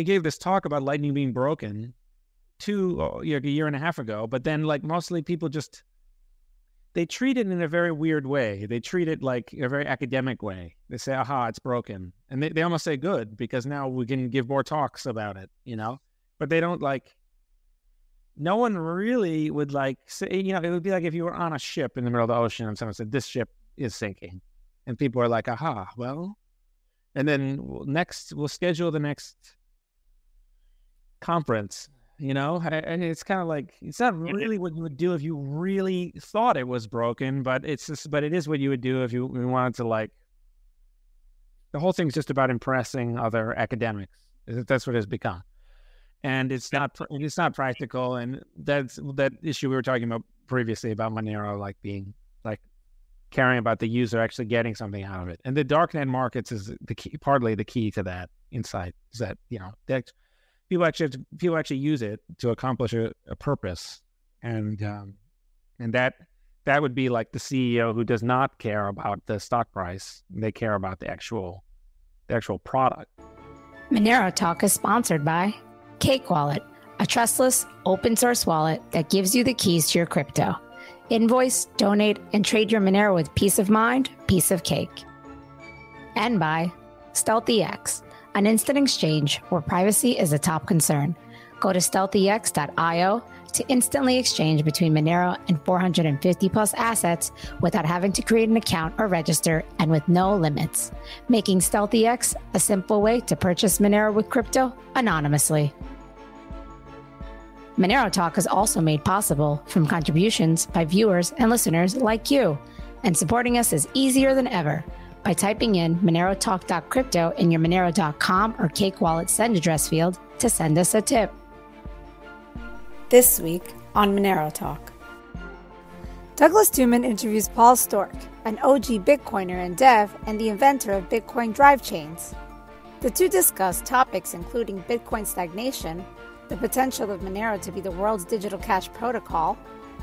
he gave this talk about lightning being broken two uh, like a year and a half ago, but then like mostly people just they treat it in a very weird way. They treat it like a very academic way. They say, aha, it's broken. And they, they almost say good because now we can give more talks about it, you know? But they don't like, no one really would like say, you know, it would be like if you were on a ship in the middle of the ocean and someone said, this ship is sinking. And people are like, aha, well, and then next, we'll schedule the next conference you know? And it's kind of like it's not mm-hmm. really what you would do if you really thought it was broken but it's just but it is what you would do if you, you wanted to like the whole thing's just about impressing other academics that's what it's become. And it's not it's not practical and that's that issue we were talking about previously about monero like being like caring about the user actually getting something out of it. And the darknet markets is the key partly the key to that insight is that you know that people actually to, people actually use it to accomplish a, a purpose, and um, and that that would be like the CEO who does not care about the stock price; they care about the actual the actual product. Monero Talk is sponsored by Cake Wallet, a trustless open source wallet that gives you the keys to your crypto. Invoice, donate, and trade your Monero with peace of mind, piece of cake. And by StealthEX an instant exchange where privacy is a top concern. Go to stealthex.io to instantly exchange between Monero and 450 plus assets without having to create an account or register and with no limits, making StealthEX a simple way to purchase Monero with crypto anonymously. Monero Talk is also made possible from contributions by viewers and listeners like you, and supporting us is easier than ever by typing in monerotalk.crypto in your monero.com or Cake Wallet send address field to send us a tip. This week on Monero Talk. Douglas Tuman interviews Paul Sztorc, an OG Bitcoiner and dev and the inventor of Bitcoin drive chains. The two discuss topics including Bitcoin stagnation, the potential of Monero to be the world's digital cash protocol,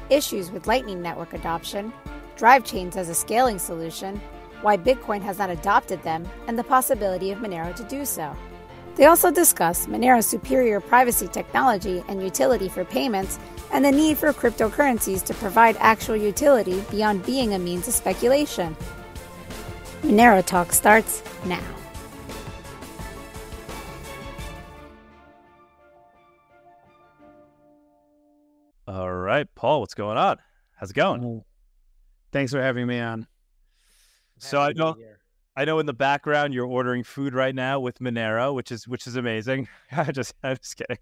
issues with Lightning Network adoption, drive chains as a scaling solution, why Bitcoin has not adopted them, and the possibility of Monero to do so. They also discuss Monero's superior privacy technology and utility for payments, and the need for cryptocurrencies to provide actual utility beyond being a means of speculation. Monero Talk starts now. All right, Paul, what's going on? How's it going? Oh, thanks for having me on. So I know, I know in the background you're ordering food right now with Monero, which is which is amazing. I just, I'm just kidding.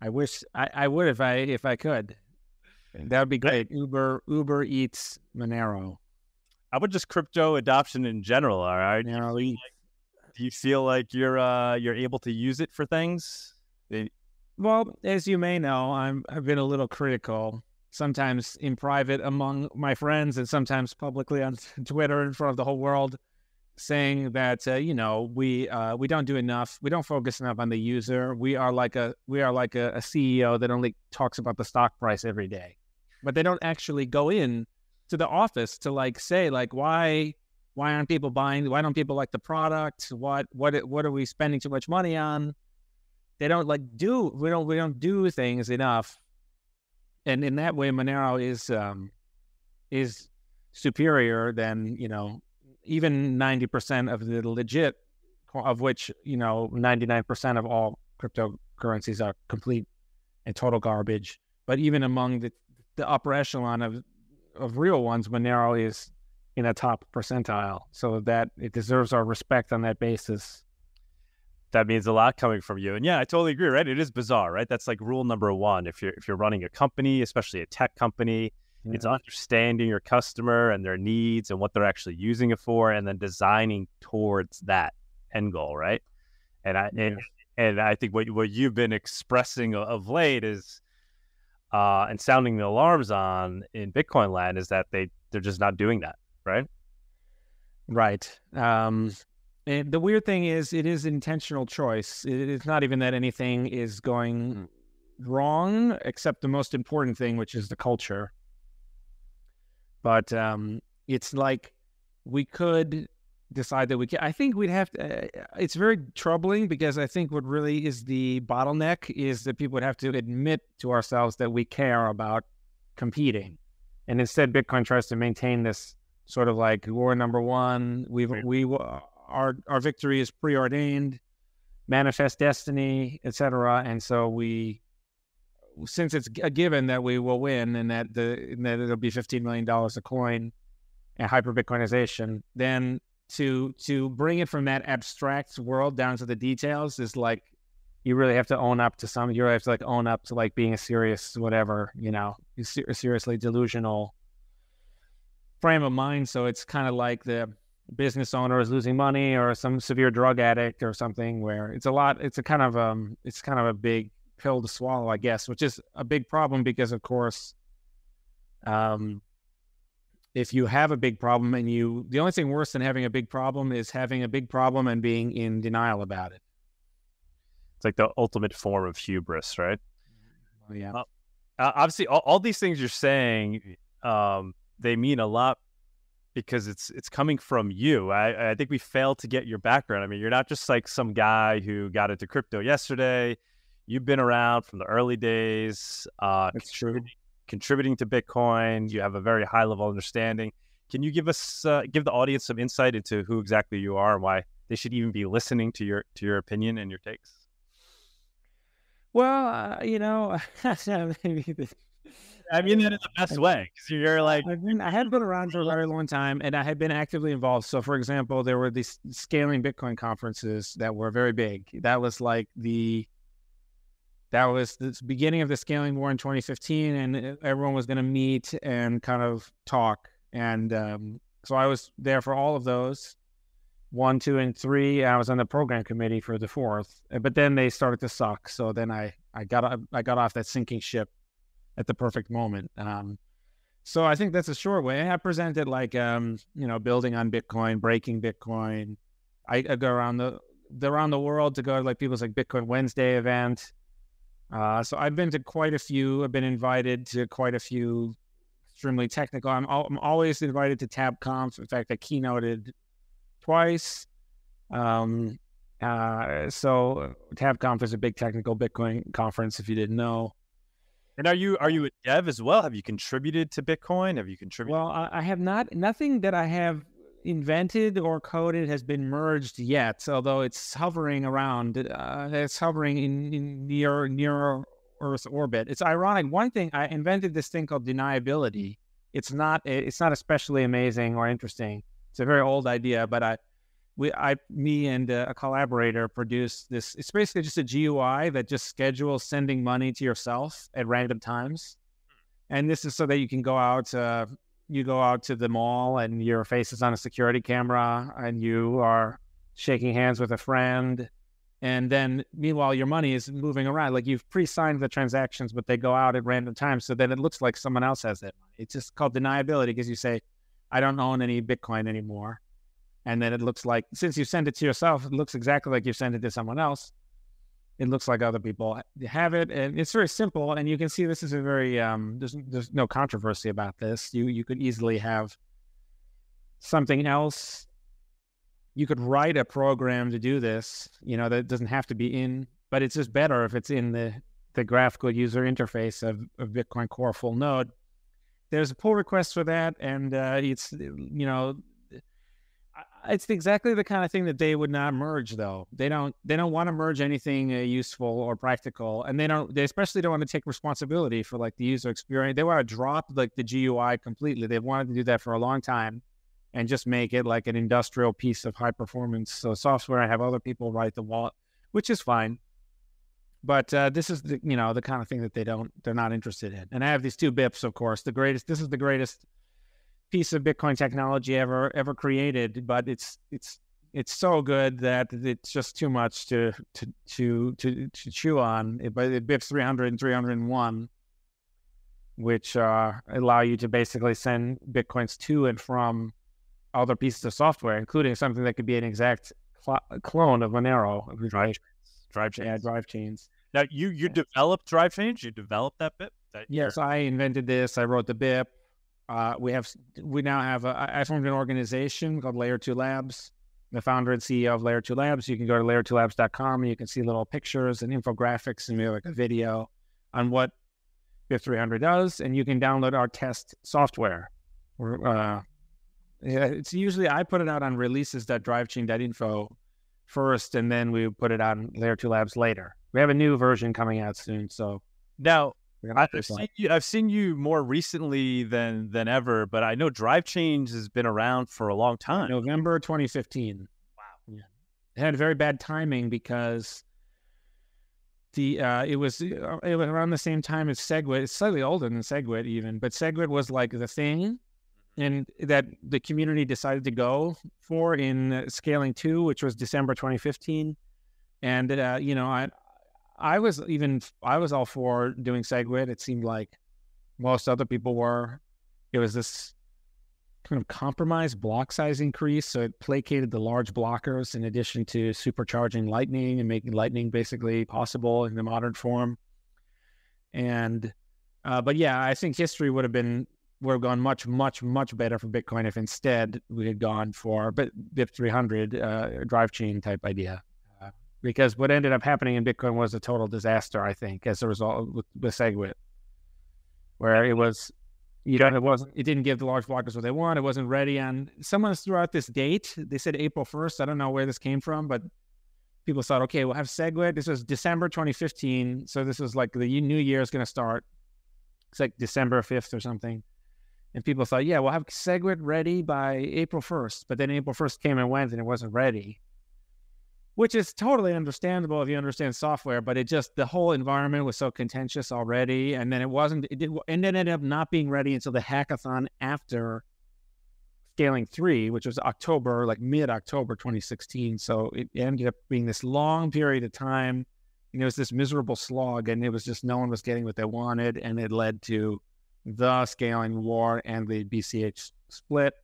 I wish I, I would if I if I could. That would be great. Uber Uber Eats Monero. How about just crypto adoption in general? All right. Monero do, you like, do you feel like you're uh you're able to use it for things? Well, as you may know, I'm I've been a little critical sometimes in private among my friends and sometimes publicly on Twitter in front of the whole world, saying that uh, you know we uh, we don't do enough, we don't focus enough on the user. We are like a we are like a, a CEO that only talks about the stock price every day, but they don't actually go in to the office to like say like why why aren't people buying why don't people like the product what what what are we spending too much money on they don't like do we don't we don't do things enough and in that way, Monero is um, is superior than you know even ninety percent of the legit, of which you know ninety nine percent of all cryptocurrencies are complete and total garbage. But even among the the upper echelon of of real ones, Monero is in a top percentile, so that it deserves our respect on that basis that means a lot coming from you. And yeah, I totally agree, right? It is bizarre, right? That's like rule number one. If you're if you're running a company, especially a tech company, yeah. it's understanding your customer and their needs and what they're actually using it for, and then designing towards that end goal, right? And I yeah. and, and I think what what you've been expressing of late is uh, and sounding the alarms on in Bitcoin land is that they they're just not doing that, right? Right. Um, and the weird thing is, it is intentional choice. It's not even that anything is going wrong, except the most important thing, which is the culture. But um, it's like we could decide that we can. I think we'd have to. Uh, it's very troubling because I think what really is the bottleneck is that people would have to admit to ourselves that we care about competing, and instead Bitcoin tries to maintain this sort of like war number one. We've we our our victory is preordained, manifest destiny, etc. And so we, since it's a given that we will win and that the and that it'll be fifteen million dollars a coin and hyper Bitcoinization, then to to bring it from that abstract world down to the details is like you really have to own up to some you really have to like own up to like being a serious whatever you know seriously delusional frame of mind so it's kind of like the business owner is losing money or some severe drug addict or something where it's a lot it's a kind of um it's kind of a big pill to swallow i guess which is a big problem because of course um if you have a big problem and you the only thing worse than having a big problem is having a big problem and being in denial about it. It's like the ultimate form of hubris right? Oh, yeah. Uh, obviously all, all, these things you're saying um, they mean a lot because it's it's coming from you. I, I think we failed to get your background. I mean, you're not just like some guy who got into crypto yesterday. You've been around from the early days. Uh, That's true contributing to Bitcoin. You have a very high level understanding. Can you give us uh, give the audience some insight into who exactly you are and why they should even be listening to your to your opinion and your takes? Well, uh, you know, I mean that in the best way because you're like I've been, I had been around for a very long time and I had been actively involved. So, for example, there were these scaling Bitcoin conferences that were very big. That was like the that was the beginning of the scaling war in 2015 and everyone was going to meet and kind of talk and um, so i was there for all of those one two and three i was on the program committee for the fourth but then they started to suck so then i i got i got off that sinking ship at the perfect moment um, so i think that's a short way i presented like um, you know building on bitcoin breaking bitcoin I, I go around the around the world to go to like people's like bitcoin wednesday event uh, so I've been to quite a few. I've been invited to quite a few extremely technical. I'm, al- I'm always invited to TabConf. In fact, I keynoted twice. Um, uh, so TabConf is a big technical Bitcoin conference. If you didn't know. And are you are you a dev as well? Have you contributed to Bitcoin? Have you contributed? Well, I, have not. Nothing that I have invented or coded has been merged yet, although it's hovering around. Uh, it's hovering in, in near near Earth orbit. It's ironic. One thing I invented this thing called deniability. It's not it's not especially amazing or interesting. It's a very old idea, but I we I me and a collaborator produced this. It's basically just a GUI that just schedules sending money to yourself at random times. And this is so that you can go out uh, you go out to the mall and your face is on a security camera and you are shaking hands with a friend and then meanwhile your money is moving around like you've pre-signed the transactions but they go out at random times so then it looks like someone else has that money it's just called deniability because you say i don't own any bitcoin anymore and then it looks like since you send it to yourself it looks exactly like you sent it to someone else. It looks like other people have it and it's very simple and you can see this is a very um, there's there's no controversy about this. You you could easily have something else. You could write a program to do this you know that doesn't have to be in but it's just better if it's in the the graphical user interface of, of bitcoin core full node. There's a pull request for that and uh, it's you know it's exactly the kind of thing that they would not merge though. They don't they don't want to merge anything uh, useful or practical and they don't they especially don't want to take responsibility for like the user experience they want to drop like the gui completely. They've wanted to do that for a long time and just make it like an industrial piece of high performance so software. And have other people write the wallet which is fine but uh, this is the you know the kind of thing that they don't they're not interested in and i have these two bips of course the greatest this is the greatest piece of Bitcoin technology ever ever created, but it's it's it's so good that it's just too much to to to to, to chew on. It, but it BIPs 300 and 301, which uh, allow you to basically send bitcoins to and from other pieces of software, including something that could be an exact cl- clone of Monero. Drive, drive chains. Yeah, drive chains. Now you you yeah. developed drive chains. You developed that BIP. That yes, I invented this. I wrote the BIP. Uh, we have we now have a, I formed an organization called Layer Two Labs, the founder and CEO of Layer 2 Labs. You can go to layer2labs.com and you can see little pictures and infographics and maybe like a video on what BIP 300 does. And you can download our test software. We're, Uh, it's usually I put it out on releases.drivechain.info first, and then we put it on Layer 2 Labs later. We have a new version coming out soon. So now I've seen, you, I've seen you more recently than than ever, but I know Drive Chain has been around for a long time. November 2015. Wow. Yeah. It had very bad timing because the uh, it was uh, it was around the same time as SegWit. It's slightly older than SegWit even, but SegWit was like the thing, mm-hmm. and that the community decided to go for in scaling two, which was December 2015. And uh, you know, I I was even I was all for doing SegWit. It seemed like most other people were. It was this kind of compromise block size increase, so it placated the large blockers in addition to supercharging Lightning and making Lightning basically possible in the modern form. And uh, but yeah, I think history would have been would have gone much much much better for Bitcoin if instead we had gone for BIP 300 uh, drive chain type idea because what ended up happening in Bitcoin was a total disaster, I think, as a result with, with SegWit, where it was, you know, it wasn't, it didn't give the large blockers what they want. It wasn't ready. And someone threw out this date. They said April 1st. I don't know where this came from, but people thought, okay, we'll have SegWit. This was December 2015. So this was like the new year is going to start. It's like December 5th or something. And people thought, yeah, we'll have SegWit ready by April 1st. But then April 1st came and went and it wasn't ready which is totally understandable if you understand software, but it just the whole environment was so contentious already, and then it wasn't. It did, and then ended up not being ready until the hackathon after scaling three, which was October, like mid October 2016. So it ended up being this long period of time. And it was this miserable slog, and it was just no one was getting what they wanted, and it led to the scaling war and the BCH split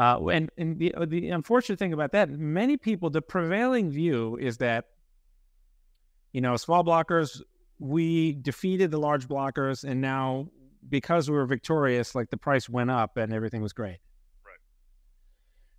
uh, and and the, uh, the unfortunate thing about that, many people, the prevailing view is that, you know, small blockers, we defeated the large blockers, and now because we were victorious, like the price went up and everything was great. Right.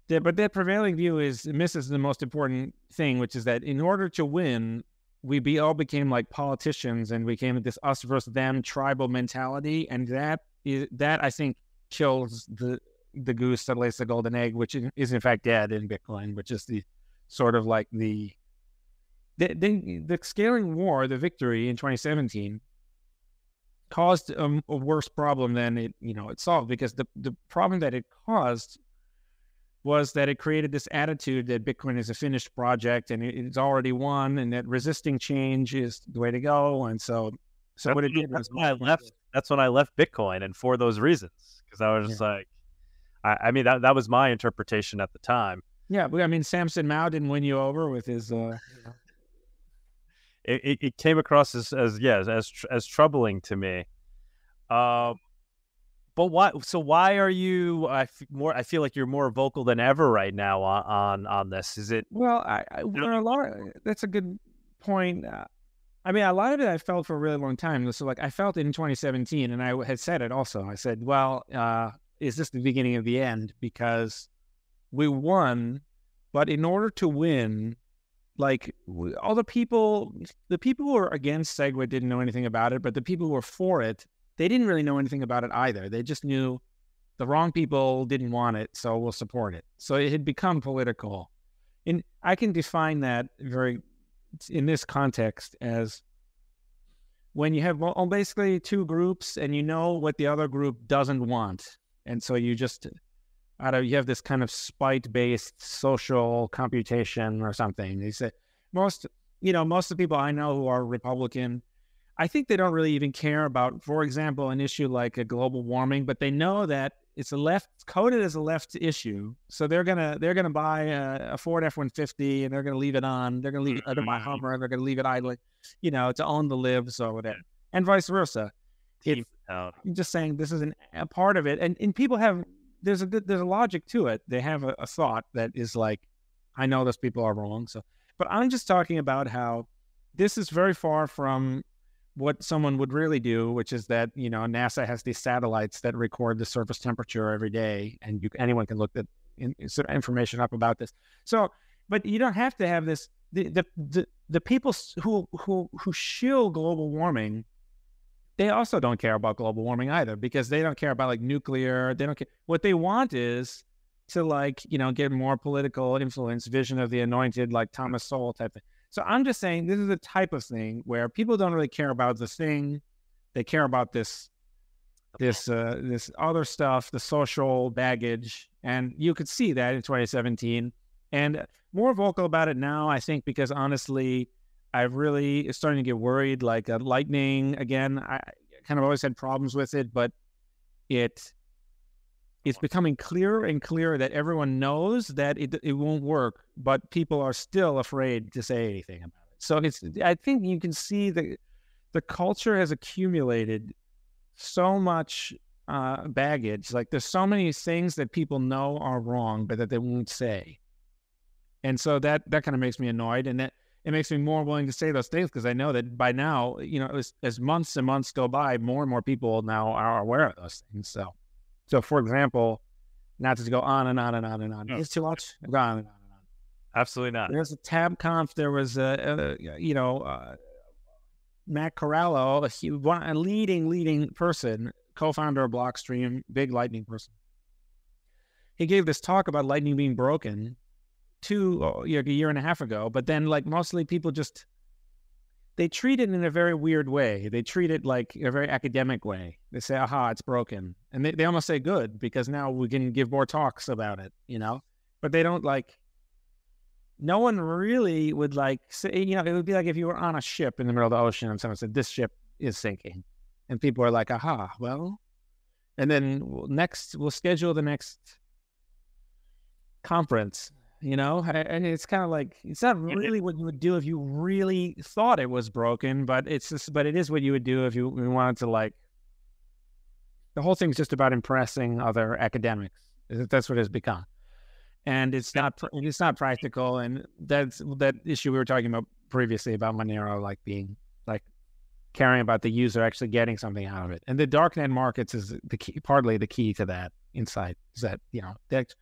The, but that prevailing view is misses the most important thing, which is that in order to win, we be all became like politicians and we became this us versus them tribal mentality, and that is that I think kills the the goose that lays the golden egg, which is in fact dead in Bitcoin, which is the sort of like the the, the, the scaling war, the victory in 2017 caused a, a, worse problem than it you know it solved because the the problem that it caused was that it created this attitude that Bitcoin is a finished project and it, it's already won and that resisting change is the way to go. And so so that's, what it did that's when I left that's when I left Bitcoin and for those reasons because I was just like I, I, mean, that that was my interpretation at the time. Yeah, I mean, Samson Mow didn't win you over with his. Uh... It, it, it, came across as, as yeah as as troubling to me. Um, but why? So why are you? I f- more. I feel like you're more vocal than ever right now on on, on this. Is it? Well, I, I a lot. Of, that's a good point. Uh, I mean, a lot of it I felt for a really long time. So, like, I felt it in 2017, and I had said it also. I said, well, uh, is this the beginning of the end? Because we won, but in order to win, like all the people, the people who were against SegWit didn't know anything about it, but the people who were for it, they didn't really know anything about it either. They just knew the wrong people didn't want it, so we'll support it. So it had become political. And I can define that very in this context as when you have well, basically two groups and you know what the other group doesn't want and so you just out of you have this kind of spite based social computation or something. They say most you know most of the people I know who are Republican, I think they don't really even care about, for example, an issue like a global warming, but they know that it's a left coded as a left issue. So they're gonna they're gonna buy a, a Ford F one fifty and they're gonna leave it on. They're gonna leave it buy mm-hmm. Hummer and they're gonna leave it idling, you know, to own the libs or whatever, and vice versa. It's, out. I'm just saying this is an, a part of it, and and people have there's a good there's a logic to it. They have a, a thought that is like, I know those people are wrong. So, but I'm just talking about how this is very far from what someone would really do, which is that you know NASA has these satellites that record the surface temperature every day, and you, anyone can look at in, sort of information up about this. So, but you don't have to have this. The the the, the people who who who shill global warming, they also don't care about global warming either because they don't care about like nuclear. They don't care. What they want is to like you know get more political influence, vision of the anointed, like Thomas Sowell type thing. So I'm just saying this is a type of thing where people don't really care about the thing; they care about this this uh, this other stuff, the social baggage, and you could see that in 2017, and more vocal about it now. I think because honestly, I really starting to get worried. Like uh, lightning again, I kind of always had problems with it, but it it's becoming clearer and clearer that everyone knows that it it won't work, but people are still afraid to say anything about it. So it's I think you can see the the culture has accumulated so much uh, baggage. Like there's so many things that people know are wrong, but that they won't say. And so that that kind of makes me annoyed, and that it makes me more willing to say those things because I know that by now, you know, as, as months and months go by, more and more people now are aware of those things. So, so for example, not to go on and on and on and on. No. It's too much. Go on and on and on. Absolutely not. There's a TabConf. There was a, a you know. Uh, Matt Corallo, a, a leading, leading person, co-founder of Blockstream, big Lightning person. He gave this talk about Lightning being broken two uh, a year and a half ago, but then like mostly people just they treat it in a very weird way. They treat it like a very academic way. They say, "Aha, it's broken," and they, they almost say, "Good," because now we can give more talks about it, you know. But they don't like no one really would like say, you know, it would be like if you were on a ship in the middle of the ocean and someone said, this ship is sinking. And people are like, aha, well, and then next, we'll schedule the next conference, you know? And it's kind of like, it's not really what you would do if you really thought it was broken, but it's just, but it is what you would do if you wanted to like, the whole thing's just about impressing other academics. That's what it's become and it's not it's not practical. And that's that issue we were talking about previously about Monero, like being like caring about the user actually getting something out of it. And the darknet markets is the key, partly the key to that insight. Is that you know that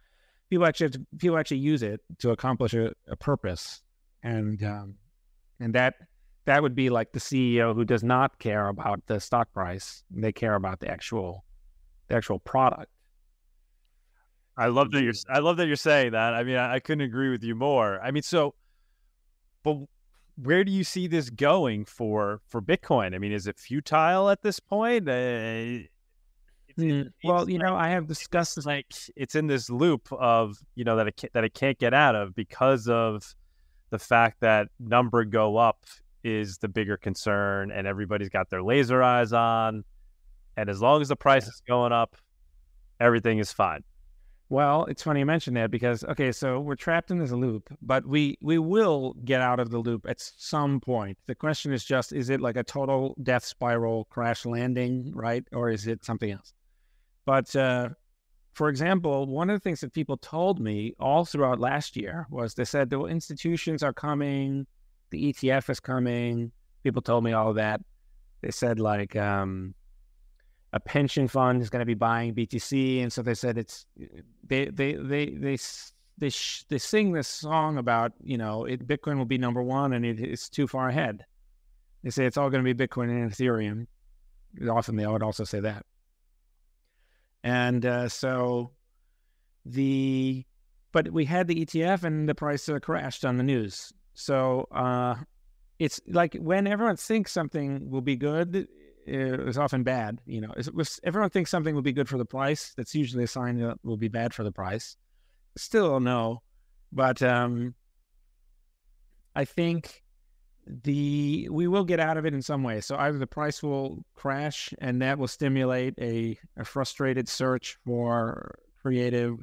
people actually to, people actually use it to accomplish a, a purpose, and um, and that that would be like the CEO who does not care about the stock price; they care about the actual the actual product. I love that you're. I love that you're saying that. I mean, I, I, couldn't agree with you more. I mean, so, but where do you see this going for for Bitcoin? I mean, is it futile at this point? Uh, mm, well, you know, I have discussed. Like it's in this loop of you know that it that it can't get out of because of the fact that number go up is the bigger concern, and everybody's got their laser eyes on. And as long as the price is going up, everything is fine. Well, it's funny you mentioned that because okay, so we're trapped in this loop, but we we will get out of the loop at some point. The question is just is it like a total death spiral crash landing, right? Or is it something else? But uh, for example, one of the things that people told me all throughout last year was they said the institutions are coming, the ETF is coming. People told me all that. They said like um, a pension fund is going to be buying BTC, and so they said it's they they they they they sh- they sing this song about you know it, Bitcoin will be number one and it, it's too far ahead. They say it's all going to be Bitcoin and Ethereum. Often they would also say that, and uh, so the but we had the ETF and the price uh, crashed on the news. So uh, it's like when everyone thinks something will be good, is often bad. You know, if everyone thinks something will be good for the price, that's usually a sign that it will be bad for the price. Still no, but um, I think the we will get out of it in some way. So either the price will crash, and that will stimulate a, a frustrated search for creative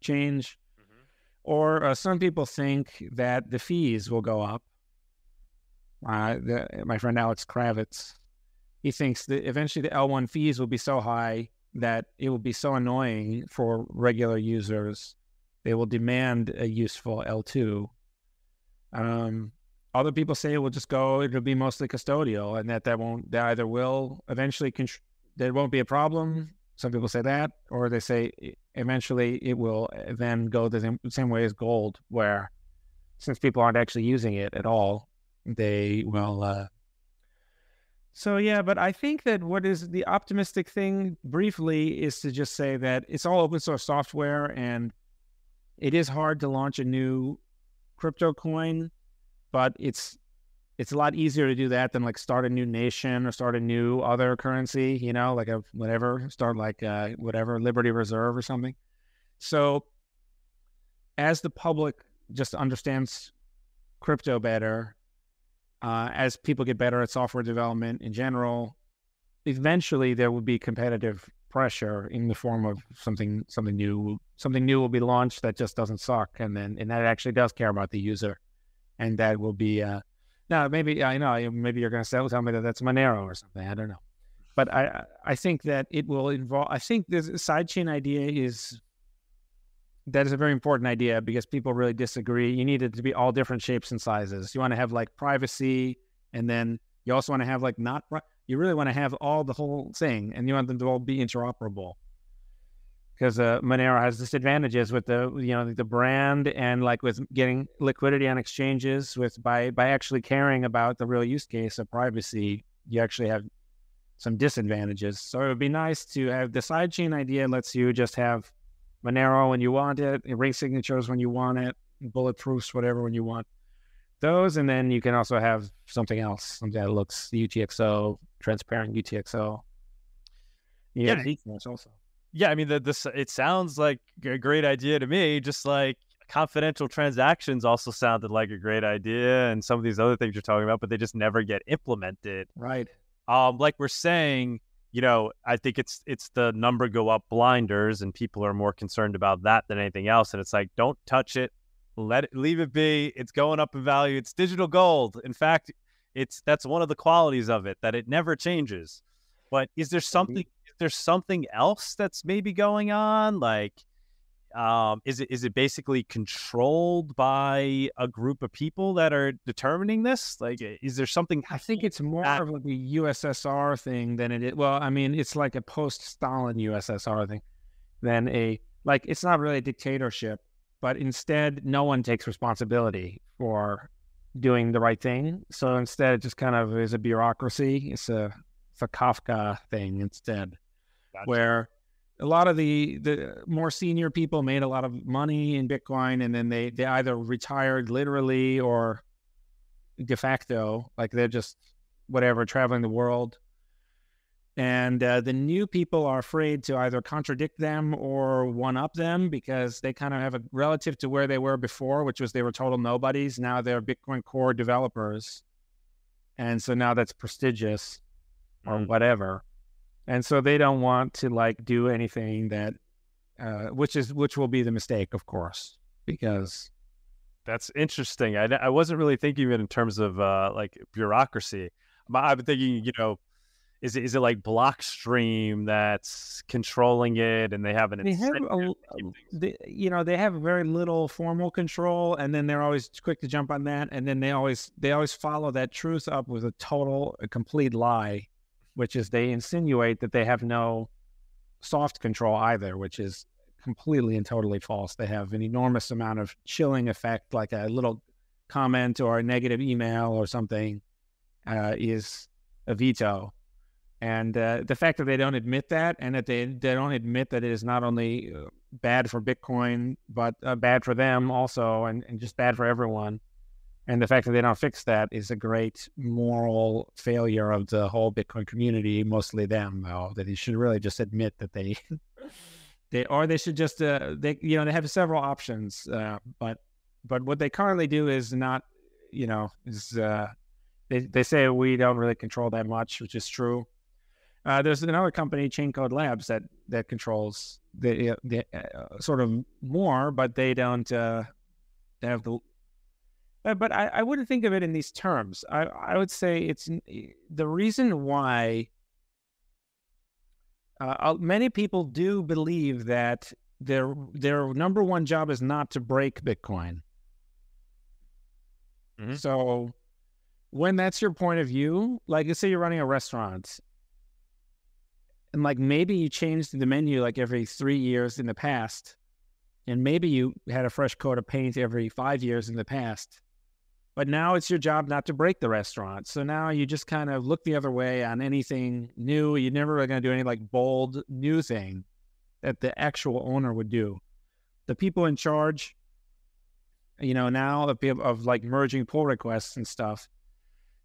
change, mm-hmm. or uh, some people think that the fees will go up. Uh, the, my friend Alex Kravitz he thinks that eventually the L1 fees will be so high that it will be so annoying for regular users. They will demand a useful L2. Um, other people say it will just go, it'll be mostly custodial and that that won't, that either will eventually, contr- there won't be a problem. Some people say that, or they say eventually it will uh, then go the same way as gold, where since people aren't actually using it at all, they will. Uh... So yeah, but I think that what is the optimistic thing, briefly, is to just say that it's all open source software, and it is hard to launch a new crypto coin, but it's it's a lot easier to do that than like start a new nation or start a new other currency, you know, like a whatever, start like uh, whatever Liberty Reserve or something. So as the public just understands crypto better, uh, as people get better at software development in general, eventually there will be competitive pressure in the form of something something new something new will be launched that just doesn't suck and then and that actually does care about the user and that will be uh, now, maybe I know maybe you're going to tell me that that's Monero or something. I don't know, but I I think that it will involve. I think this sidechain idea is that is a very important idea because people really disagree. You need it to be all different shapes and sizes. You want to have like privacy, and then you also want to have like not. You really want to have all the whole thing, and you want them to all be interoperable because uh, Monero has disadvantages with the you know the brand and like with getting liquidity on exchanges with by by actually caring about the real use case of privacy you actually have some disadvantages. So it would be nice to have the sidechain idea lets you just have Monero when you want it erase signatures when you want it bulletproofs whatever when you want those and then you can also have something else something that looks UTXO transparent UTXO yeah, yeah also yeah, I mean, the, this it sounds like a great idea to me. Just like confidential transactions also sounded like a great idea, and some of these other things you're talking about, but they just never get implemented. Right. Um, like we're saying, you know, I think it's it's the number go up blinders, and people are more concerned about that than anything else. And it's like, don't touch it, let it leave it be. It's going up in value. It's digital gold. In fact, it's that's one of the qualities of it that it never changes. But is there something there's something else that's maybe going on? Like, um, is it is it basically controlled by a group of people that are determining this? Like, is there something? I think it's more that... of like a USSR thing than it is. Well, I mean, it's like a post-Stalin USSR thing than a like. It's not really a dictatorship, but instead, no one takes responsibility for doing the right thing. So instead, it just kind of is a bureaucracy. It's a it's a Kafka thing instead gotcha. where a lot of the the more senior people made a lot of money in Bitcoin, and then they they either retired literally or de facto, like they're just whatever traveling the world. And uh, the new people are afraid to either contradict them or one up them because they kind of have a relative to where they were before, which was they were total nobodies. Now they're Bitcoin core developers. And so now that's prestigious or mm. whatever and so they don't want to like do anything that uh, which is which will be the mistake of course because that's interesting. I, I wasn't really thinking of it in terms of uh, like bureaucracy. I've been thinking you know is it, is it like blockstream that's controlling it and they have an they have a, they, you know they have very little formal control and then they're always quick to jump on that and then they always they always follow that truth up with a total a complete lie which is they insinuate that they have no soft control either, which is completely and totally false. They have an enormous amount of chilling effect, like a little comment or a negative email or something uh, is a veto. And uh, the fact that they don't admit that and that they, they don't admit that it is not only uh, bad for Bitcoin, but uh, bad for them also, and, and just bad for everyone and the fact that they don't fix that is a great moral failure of the whole Bitcoin community, mostly them, though, that they should really just admit that they, they, or they should just, uh, they, you know, they have several options, uh, but, but what they currently do is not, you know, is, uh, they, they say we don't really control that much, which is true. Uh, there's another company, Chaincode Labs, that that controls the, the uh, sort of more, but they don't. Uh, they have the but I, I wouldn't think of it in these terms. I, I would say it's the reason why uh, many people do believe that their their number one job is not to break Bitcoin. Mm-hmm. So when that's your point of view, like let's say you're running a restaurant and like maybe you changed the menu like every three years in the past, and maybe you had a fresh coat of paint every five years in the past. But now it's your job not to break the restaurant. So now you just kind of look the other way on anything new. You're never really going to do any like bold new thing that the actual owner would do. The people in charge, you know, now of, of like merging pull requests and stuff,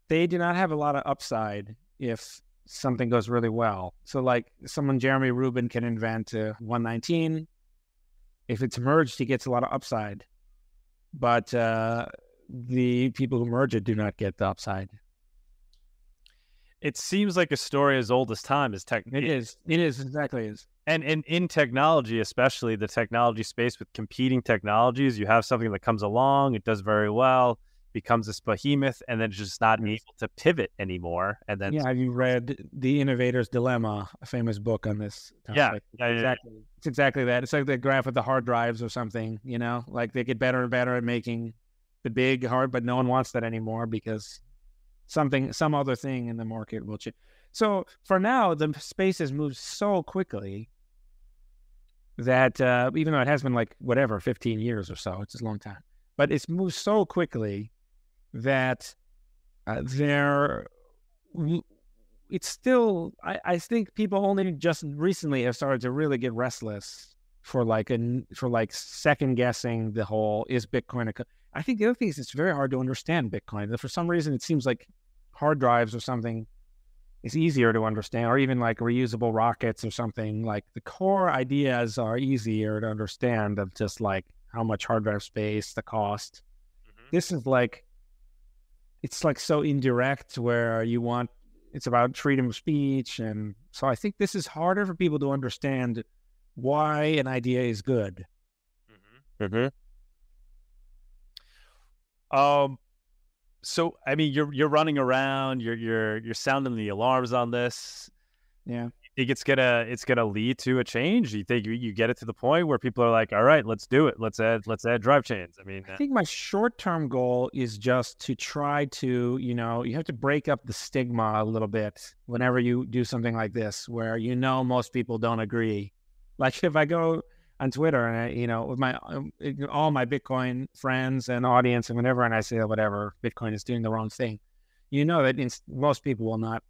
they do not have a lot of upside if something goes really well. So like someone Jeremy Rubin can invent a 119. If it's merged, he gets a lot of upside. But uh, the people who merge it do not get the upside. It seems like a story as old as time is tech. It is. It is exactly is. And and in technology, especially the technology space with competing technologies, you have something that comes along, it does very well, becomes this behemoth, and then it's just not able to pivot anymore. And then yeah, have you read The Innovator's Dilemma, a famous book on this? Topic? Yeah, yeah, exactly. Yeah. It's exactly that. It's like the graph with the hard drives or something. You know, like they get better and better at making the big hard, but no one wants that anymore because something, some other thing in the market will change. So for now, the space has moved so quickly that uh, even though it has been like whatever, 15 years or so, it's a long time, but it's moved so quickly that uh, there, it's still, I, I think people only just recently have started to really get restless for like a, for like second guessing the whole is Bitcoin a, I think the other thing is it's very hard to understand Bitcoin. For some reason, it seems like hard drives or something is easier to understand, or even like reusable rockets or something. Like the core ideas are easier to understand of just like how much hard drive space, the cost. Mm-hmm. This is like it's like so indirect where you want it's about freedom of speech and so I think this is harder for people to understand why an idea is good. Mm-hmm. Mm-hmm. Um, so I mean, you're you're running around, you're you're you're sounding the alarms on this. Yeah. You think it's gonna it's gonna lead to a change? You think you, you get it to the point where people are like, all right, let's do it. Let's add let's add drive chains. I mean, I think my short term goal is just to try to you know you have to break up the stigma a little bit whenever you do something like this, where you know most people don't agree. Like if I go on Twitter and I, you know, with my um, all my Bitcoin friends and audience and whenever and I say whatever Bitcoin is doing the wrong thing, you know that most people will not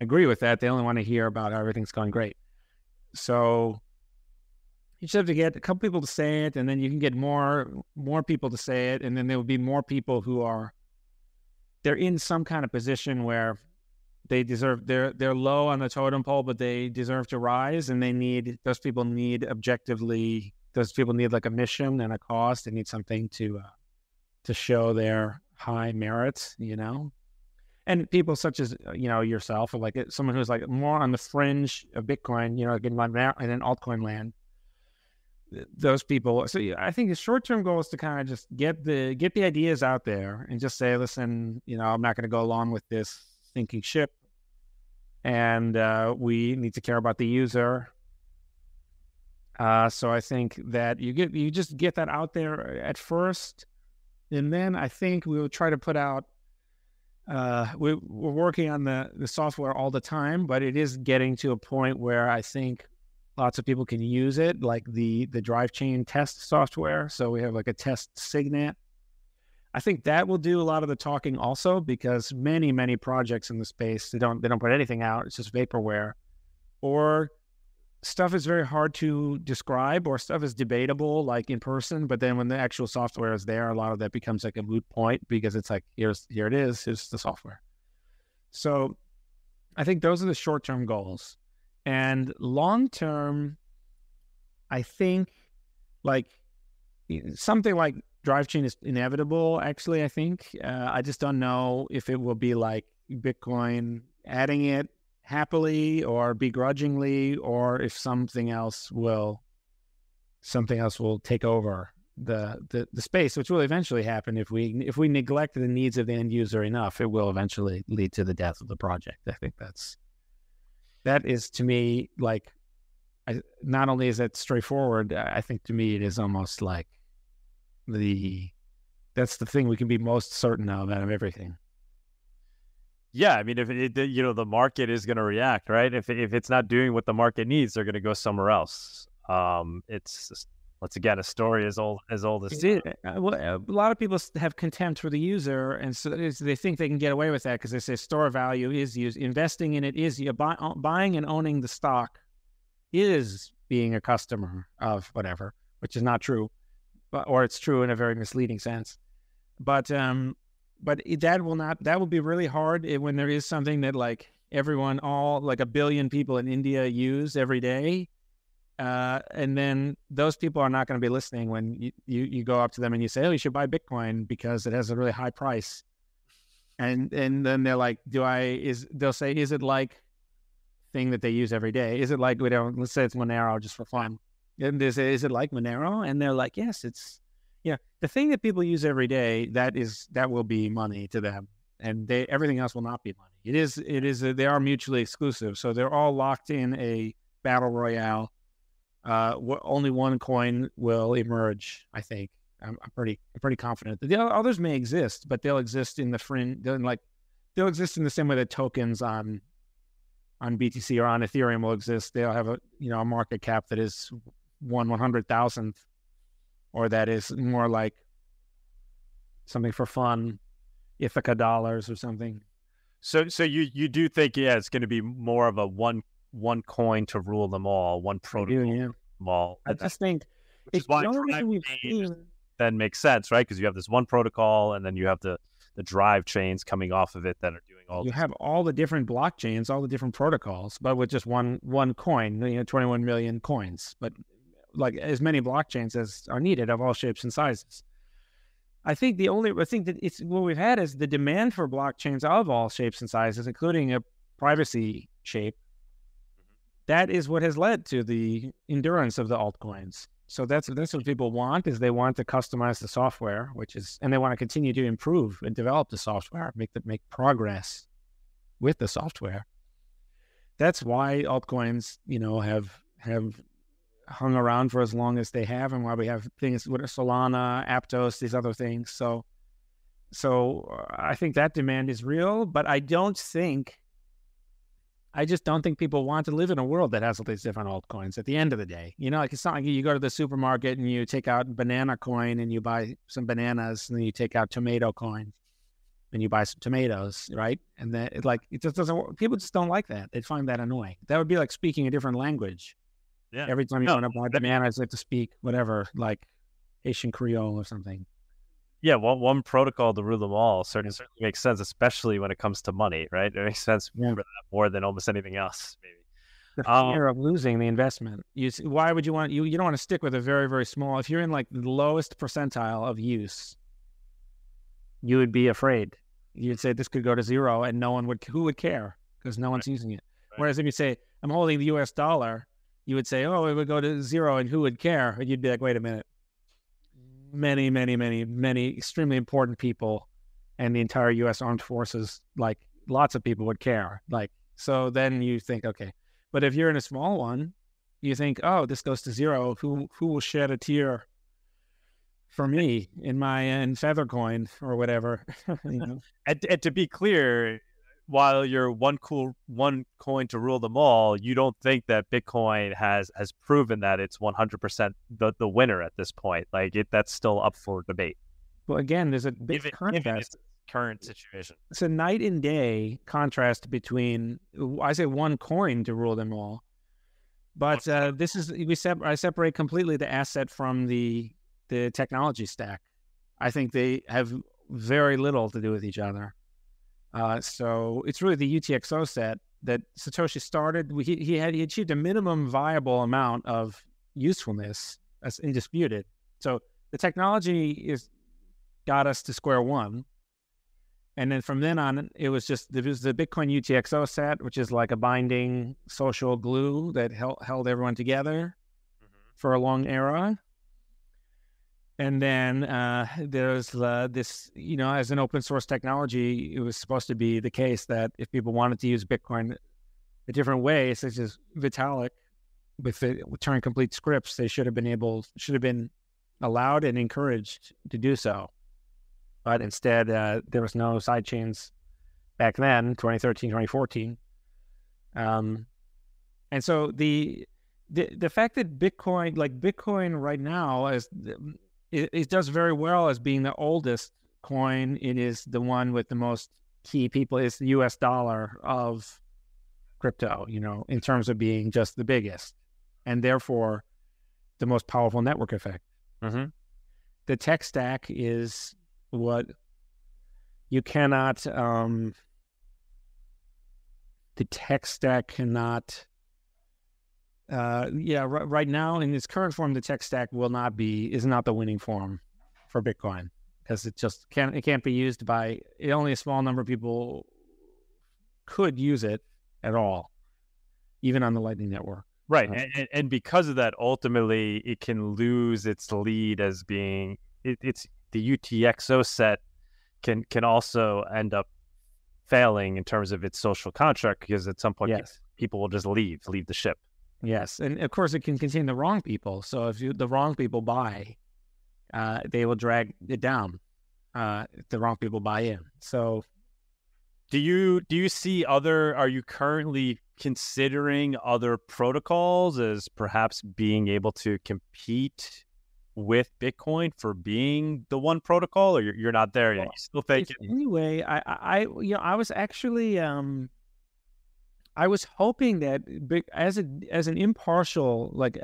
agree with that. They only want to hear about how everything's going great. So you just have to get a couple people to say it, and then you can get more more people to say it, and then there will be more people who are they're in some kind of position where they deserve they're they're low on the totem pole, but they deserve to rise, and they need those people need objectively those people need like a mission and a cause. They need something to uh, to show their high merits, you know. And people such as uh, you know yourself, or like someone who's like more on the fringe of Bitcoin, you know, like in, in an altcoin land, those people. So I think the short term goal is to kind of just get the get the ideas out there and just say, listen, you know, I'm not going to go along with this thinking ship, and uh, we need to care about the user. Uh, so I think that you get you just get that out there at first, and then I think we will try to put out. Uh, we, we're working on the the software all the time, but it is getting to a point where I think lots of people can use it, like the the drive chain test software. So we have like a test signet I think that will do a lot of the talking also because many, many projects in the space they don't they don't put anything out. It's just vaporware. Or stuff is very hard to describe or stuff is debatable like in person, but then when the actual software is there, a lot of that becomes like a moot point because it's like here's here it is, here's the software. So I think those are the short term goals. And long term, I think like something like drive chain is inevitable. Actually, I think uh, I just don't know if it will be like Bitcoin adding it happily or begrudgingly, or if something else will something else will take over the, the the space, which will eventually happen if we if we neglect the needs of the end user enough. It will eventually lead to the death of the project. I think that's that is to me like I, not only is it straightforward, I think to me it is almost like the that's the thing we can be most certain of out of everything. Yeah, I mean, if it, you know the market is going to react, right? If if it's not doing what the market needs, they're going to go somewhere else. Um, it's once again a story as old as old as it. Uh, well, a lot of people have contempt for the user, and so they think they can get away with that because they say store value is used. Investing in it is buy, buying and owning the stock is being a customer of whatever, which is not true, but or it's true in a very misleading sense. But um, but that will not that will be really hard when there is something that like everyone all like a billion people in India use every day. Uh, and then those people are not going to be listening when you, you, you go up to them and you say, "Oh, you should buy Bitcoin because it has a really high price." And and then they're like, "Do I is?" They'll say, "Is it like thing that they use every day? Is it like we don't? Let's say it's Monero just for fun. And they say, "Is it like Monero?" And they're like, "Yes, it's yeah, the thing that people use every day that is that will be money to them, and they everything else will not be money. It is it is a, they are mutually exclusive, so they're all locked in a battle royale. Uh, only one coin will emerge. I think I'm, I'm pretty I'm pretty confident. The others may exist, but they'll exist in the fringe. Like they'll exist in the same way that tokens on on BTC or on Ethereum will exist. They'll have a you know a market cap that is one one hundred thousandth or that is more like something for fun, Ithaca dollars or something. So, so you you do think yeah, it's going to be more of a one one coin to rule them all, one protocol do, yeah. them all. I just think it's one reason we why then makes sense, right? Because you have this one protocol, and then you have the the drive chains coming off of it that are doing all. You have all the different blockchains, all the different protocols, but with just one one coin. You know, twenty one million coins, but like as many blockchains as are needed of all shapes and sizes. I think the only I think that it's what we've had is the demand for blockchains of all shapes and sizes, including a privacy shape. Mm-hmm. That is what has led to the endurance of the altcoins. So that's that's what people want is they want to customize the software, which is and they want to continue to improve and develop the software, make the make progress with the software. That's why altcoins, you know, have have hung around for as long as they have, and why we have things with Solana, Aptos, these other things. So, so uh, I think that demand is real, but I don't think, I just don't think people want to live in a world that has all these different altcoins. At the end of the day, you know, like it's not like you go to the supermarket and you take out banana coin and you buy some bananas, and then you take out tomato coin and you buy some tomatoes, right? And then it like it just doesn't. People just don't like that. They find that annoying. That would be like speaking a different language. Yeah. Every time you no, want to buy bananas, you have to speak whatever, like Haitian Creole or something. Yeah, one one protocol to rule them all certainly, certainly makes sense, especially when it comes to money, right? It makes sense yeah. more than almost anything else, maybe. The um fear um, of losing the investment. You, why would you want you? You don't want to stick with a very very small. If you're in like the lowest percentile of use, you would be afraid. You'd say this could go to zero, and no one would. Who would care? Because no one's right. using it. Right. Whereas if you say I'm holding the U.S. dollar, you would say, oh, it would go to zero and who would care? And you'd be like, wait a minute. Many, many, many, many extremely important people and the entire U.S. armed forces, like lots of people would care. Like, so then you think, okay. But if you're in a small one, you think, oh, this goes to zero. Who who will shed a tear for me in my in Feathercoin or whatever? you know? and, and to be clear, while you're one cool one coin to rule them all, you don't think that Bitcoin has has proven that it's 100% the, the winner at this point. Like it, that's still up for debate. Well, again, there's a big given, contrast. Given current situation. It's a night and day contrast between I say one coin to rule them all, but uh, this is we sep- I separate completely the asset from the the technology stack. I think they have very little to do with each other. Uh, so it's really the UTXO set that Satoshi started. He, he had he achieved a minimum viable amount of usefulness as indisputed. So the technology is got us to square one. And then from then on, it was just there was the Bitcoin UTXO set, which is like a binding social glue that held, held everyone together mm-hmm. for a long era and then uh, there's uh, this, you know, as an open source technology, it was supposed to be the case that if people wanted to use Bitcoin a different way, such as Vitalik with the Turing complete scripts, they should have been able, should have been allowed and encouraged to do so. But instead, uh, there was no side chains back then, 2013, 2014. Um, and so the the the fact that Bitcoin, like Bitcoin right now, is it, it does very well as being the oldest coin. It is the one with the most key people. It's the U.S. dollar of crypto. You know, in terms of being just the biggest, and therefore the most powerful network effect. Mm-hmm. The tech stack is what you cannot. Um, the tech stack cannot uh, yeah, r- right now in its current form, the tech stack will not be is not the winning form for Bitcoin because it just can't it can't be used by only a small number of people could use it at all, even on the Lightning Network. Right, uh, and, and because of that, ultimately it can lose its lead as being it, it's the UTXO set can can also end up failing in terms of its social contract because at some point yes. people will just leave leave the ship. Yes, and of course it can contain the wrong people. So if you, the wrong people buy, uh, they will drag it down. Uh, if the wrong people buy in. So, do you do you see other? Are you currently considering other protocols as perhaps being able to compete with Bitcoin for being the one protocol, or you're, you're not there yet? You still think? Anyway, I, I, you know, I was actually um, I was hoping that as a as an impartial like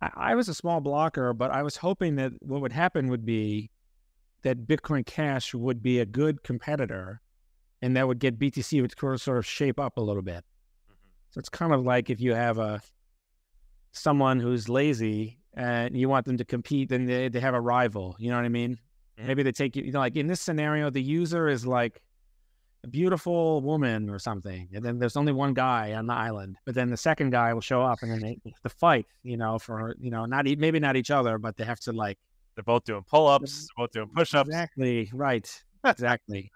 I, I, was a small blocker, but I was hoping that what would happen would be that Bitcoin Cash would be a good competitor, and that would get BTC would sort of shape up a little bit. Mm-hmm. So it's kind of like if you have a someone who's lazy and you want them to compete, then they, they have a rival. You know what I mean? Mm-hmm. Maybe they take you, you know, like in this scenario, the user is like beautiful woman or something, and then there's only one guy on the island. But then the second guy will show up, and then they the fight, you know, for you know, not maybe not each other, but they have to like they're both doing pull ups, they're both doing push ups. Exactly right, exactly.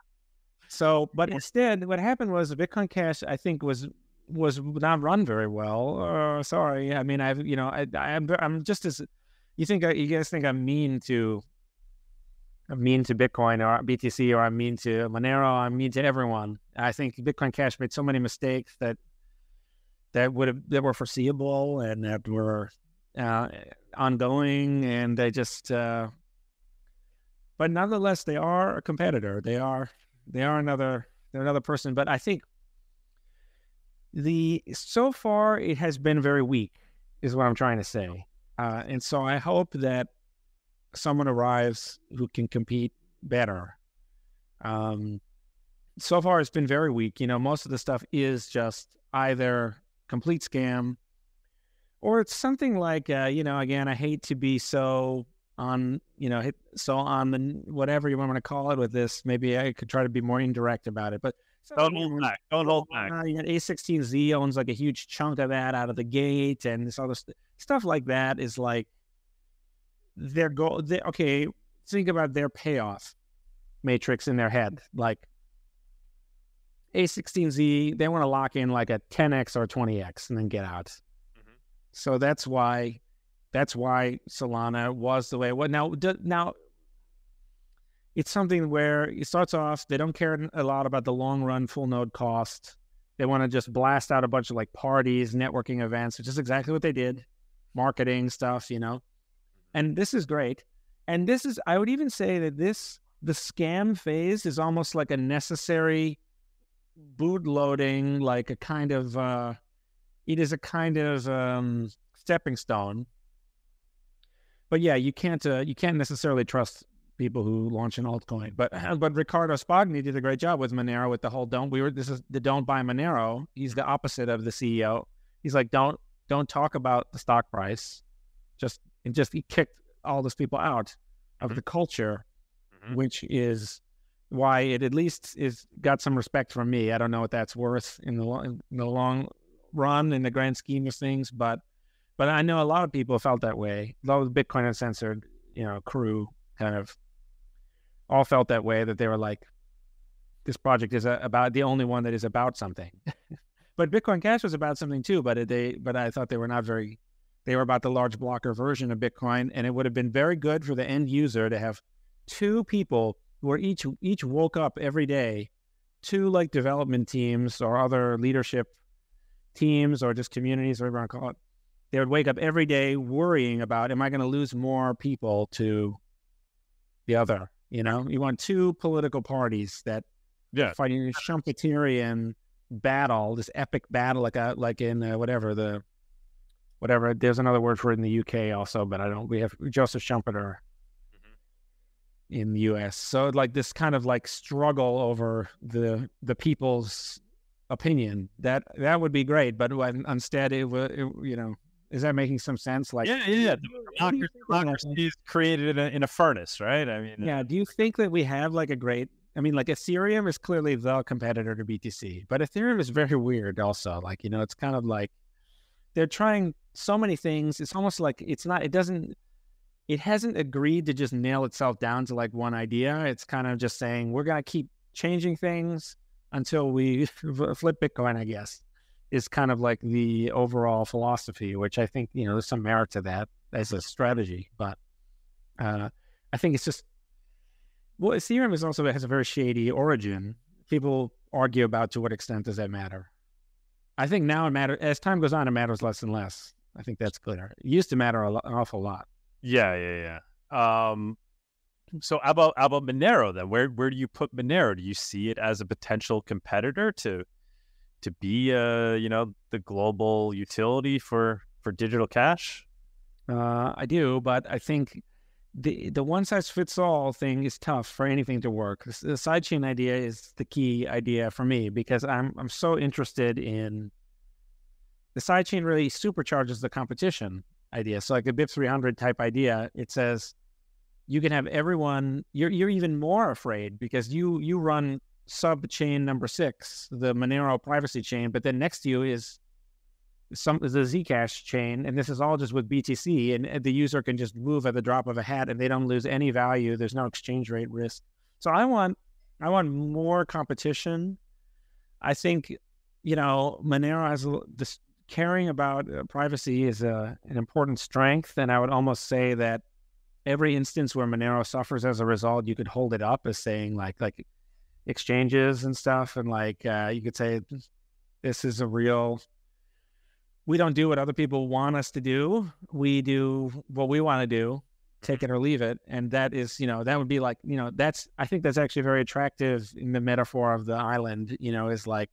so, but instead, what happened was Bitcoin Cash, I think, was was not run very well. Uh, sorry, I mean, I've you know, I, I'm I'm just as you think you guys think I'm mean to I'm mean to Bitcoin or BTC or I'm mean to Monero. I'm mean to everyone. I think Bitcoin Cash made so many mistakes that that would have that were foreseeable and that were uh, ongoing, and they just. Uh, but nonetheless, they are a competitor. They are they are another they're another person. But I think the so far it has been very weak, is what I'm trying to say. Uh, and so I hope that someone arrives who can compete better. Um, so far, it's been very weak. You know, most of the stuff is just either complete scam or it's something like, uh, you know, again, I hate to be so on, you know, so on the whatever you want to call it with this. Maybe I could try to be more indirect about it, but don't hold back. Don't hold back. Uh, you know, A16Z owns like a huge chunk of that out of the gate, and this other st- stuff like that is like their goal. They, okay, think about their payoff matrix in their head. Like A16Z, they want to lock in like a 10x or 20x and then get out. Mm-hmm. So that's why that's why Solana was the way it was. Now, now it's something where it starts off. They don't care a lot about the long run full node cost. They want to just blast out a bunch of like parties, networking events, which is exactly what they did, marketing stuff, you know and this is great. And this is, I would even say that this, the scam phase is almost like a necessary boot loading, like a kind of, uh, it is a kind of um, stepping stone. But yeah, you can't, uh, you can't necessarily trust people who launch an altcoin. But but Riccardo Spagni did a great job with Monero with the whole don't. We were this is the don't buy Monero. He's the opposite of the CEO. He's like don't don't talk about the stock price. Just and just he kicked all those people out of mm-hmm. the culture, mm-hmm. which is why it at least is got some respect from me. I don't know what that's worth in the in the long run in the grand scheme of things, but but I know a lot of people felt that way. A lot of the Bitcoin Uncensored, you know, crew kind of all felt that way that they were like, this project is a, about the only one that is about something. but Bitcoin Cash was about something too. But they, but I thought they were not very they were about the large blocker version of Bitcoin, and it would have been very good for the end user to have two people who are each each woke up every day two like development teams or other leadership teams or just communities, whatever you want to call it, they would wake up every day worrying about, am I going to lose more people to the other? You know, you want two political parties that Yeah. fighting a Schumpeterian battle, this epic battle, like a, like in uh, whatever the whatever. There's another word for it in the UK also, but I don't. We have Joseph Schumpeter mm-hmm. in the US. So like this kind of like struggle over the the people's opinion that that would be great. But when instead it would you know is that making some sense? Like yeah, yeah, yeah. what do you think about that? Democracy is created in a, in a furnace, right? I mean, Yeah. Do you think that we have like a great? I mean, like Ethereum is clearly the competitor to BTC, but Ethereum is very weird. Also, like you know, it's kind of like they're trying so many things. It's almost like it's not. It doesn't. It hasn't agreed to just nail itself down to like one idea. It's kind of just saying we're gonna keep changing things until we flip Bitcoin. I guess is kind of like the overall philosophy, which I think you know there's some merit to that as a strategy, but uh, I think it's just well, Ethereum is also has a very shady origin. People argue about to what extent does that matter. I think now it matters as time goes on. It matters less and less. I think that's clear. It used to matter an awful lot. yeah, yeah, yeah. Um, so how about about Monero then? Where where do you put Monero? Do you see it as a potential competitor to to be uh you know the global utility for for digital cash? Uh, I do, but I think the the one size fits all thing is tough for anything to work. The, the sidechain idea is the key idea for me because I'm I'm so interested in the sidechain really supercharges the competition idea. So like a BIP 300 type idea, it says you can have everyone. You're you're even more afraid because you you run sub chain number six, the Monero privacy chain, but then next to you is some the Zcash chain, and this is all just with BTC, and uh, the user can just move at the drop of a hat, and they don't lose any value. There's no exchange rate risk. So I want I want more competition. I think you know Monero has this caring about uh, privacy is a, an important strength, and I would almost say that every instance where Monero suffers as a result, you could hold it up as saying like like exchanges and stuff, and like uh, you could say this is a real we don't do what other people want us to do. We do what we want to do, take it or leave it. And that is, you know, that would be like, you know, that's, I think that's actually very attractive in the metaphor of the island, you know, is like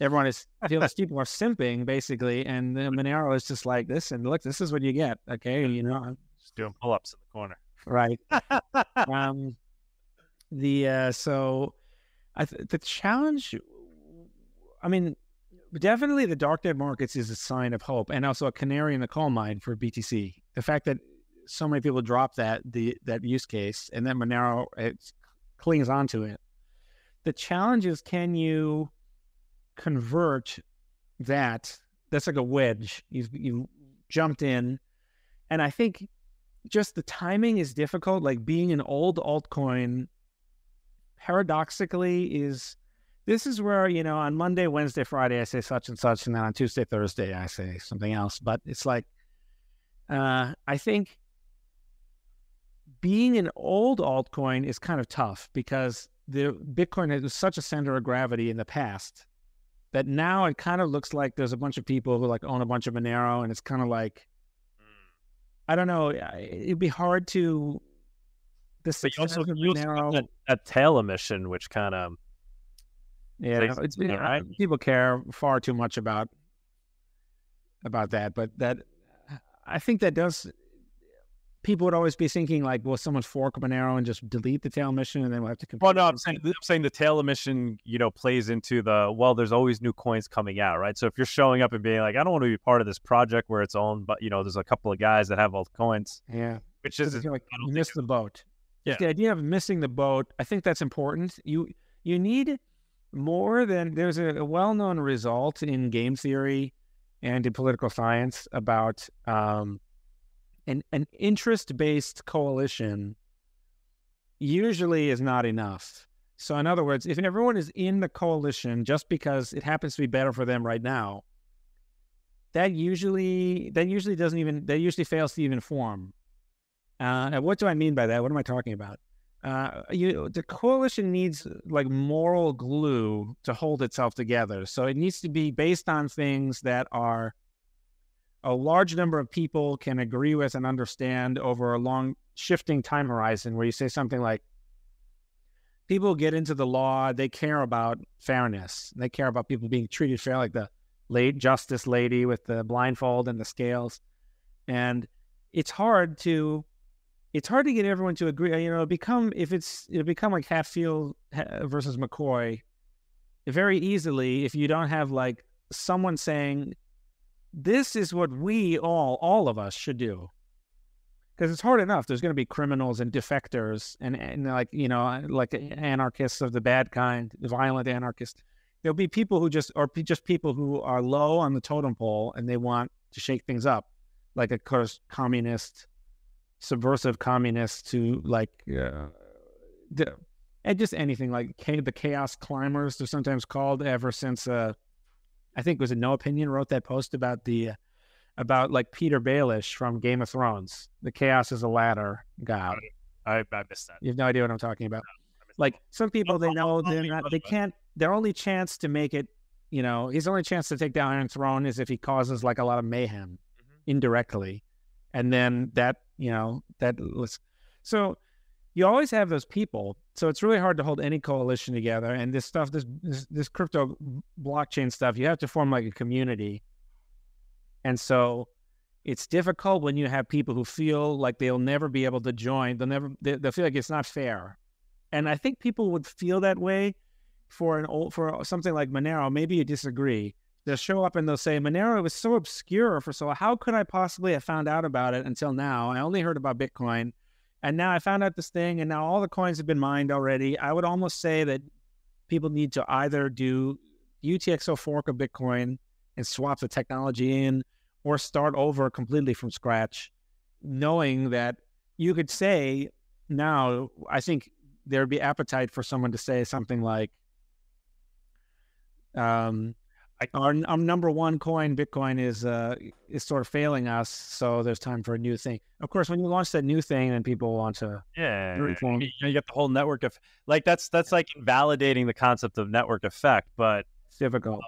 everyone is, feels people are simping basically. And the Monero is just like this. And look, this is what you get. Okay. You know, Just doing pull ups in the corner. right. um, the, uh, so I, th- the challenge, I mean, definitely the darknet markets is a sign of hope and also a canary in the coal mine for BTC. The fact that so many people drop that the that use case and then Monero it clings onto it. The challenge is can you convert that? That's like a wedge. You you jumped in, and I think just the timing is difficult. Like being an old altcoin, paradoxically, is this is where you know on Monday, Wednesday, Friday I say such and such, and then on Tuesday, Thursday I say something else. But it's like uh, I think being an old altcoin is kind of tough because the Bitcoin has such a center of gravity in the past that now it kind of looks like there's a bunch of people who like own a bunch of Monero, and it's kind of like I don't know. It'd be hard to. The But you also, you also have Monero- that, that tail emission, which kind of Yeah, no, it's been, uh, right. people care far too much about about that, but that I think that does. People would always be thinking like, "Will someone fork Monero and just delete the tail emission, and then we'll have to?" Well, no, I'm saying? I'm saying the tail emission, you know, plays into the well. There's always new coins coming out, right? So if you're showing up and being like, I don't want to be part of this project where it's owned, but you know, there's a couple of guys that have all the coins, yeah, which is like I don't you think miss the boat. Yeah. the idea of missing the boat. I think that's important. You you need more than there's a, a well-known result in game theory and in political science about um, an an interest-based coalition usually is not enough. So in other words, if everyone is in the coalition just because it happens to be better for them right now, that usually that usually doesn't even that usually fails to even form. Uh, and what do I mean by that? What am I talking about? Uh, you the coalition needs like moral glue to hold itself together. So it needs to be based on things that are a large number of people can agree with and understand over a long shifting time horizon. Where you say something like, people get into the law, they care about fairness, they care about people being treated fair, like the late justice lady with the blindfold and the scales, and it's hard to it's hard to get everyone to agree. Uh, you know, become if it's it become like Hatfield versus McCoy very easily if you don't have like someone saying this is what we all all of us should do because it's hard enough there's going to be criminals and defectors and, and like you know uh, like anarchists of the bad kind violent anarchists there'll be people who just or just people who are low on the totem pole and they want to shake things up like a communist subversive communists to like uh, the, and just anything like the chaos climbers they're sometimes called ever since uh, I think it was a no opinion wrote that post about the about like Petyr Baelish from Game of Thrones. The chaos is a ladder guy I, I missed that. You have no idea what I'm talking about. Like some people they know they're not they can't their only chance to make it you know his only chance to take down Iron Throne is if he causes like a lot of mayhem mm-hmm. indirectly and then that you know that was so you always have those people. So it's really hard to hold any coalition together and this stuff this, this this, crypto blockchain stuff you have to form like a community. And so it's difficult when you have people who feel like they'll never be able to join they'll never they, will feel like it's not fair. And i think people would feel that way for an old for something like monero. Maybe you disagree they'll show up and they'll say monero was so obscure for so how could i possibly have found out about it until now? I only heard about bitcoin and now i found out this thing and now all the coins have been mined already. I would almost say that people need to either do utxo fork of bitcoin and swap the technology in or start over completely from scratch knowing that you could say now i think there'd be appetite for someone to say something like um, our, our number one coin, Bitcoin, is uh, is sort of failing us. So there's time for a new thing. Of course, when you launch that new thing, then people want to yeah, reform. You, you get the whole network of like that's that's like invalidating the concept of network effect, but it's difficult.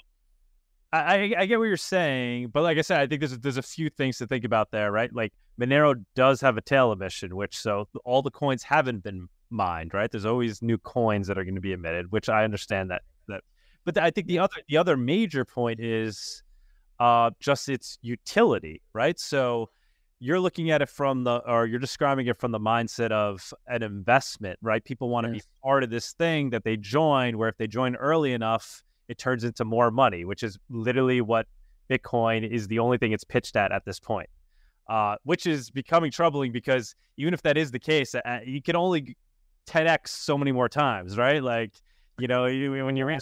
I, I, I get what you're saying, but like I said, I think there's there's a few things to think about there, right? Like Monero does have a tail emission, which so all the coins haven't been mined, right? There's always new coins that are going to be emitted, which I understand that but I think the other the other major point is uh, just its utility, right? So you're looking at it from the or you're describing it from the mindset of an investment, right? People want to yes. be part of this thing that they join, where if they join early enough, it turns into more money, which is literally what Bitcoin is the only thing it's pitched at at this point. Uh, which is becoming troubling because even if that is the case, uh, you can only 10x so many more times, right? Like, you know, when you're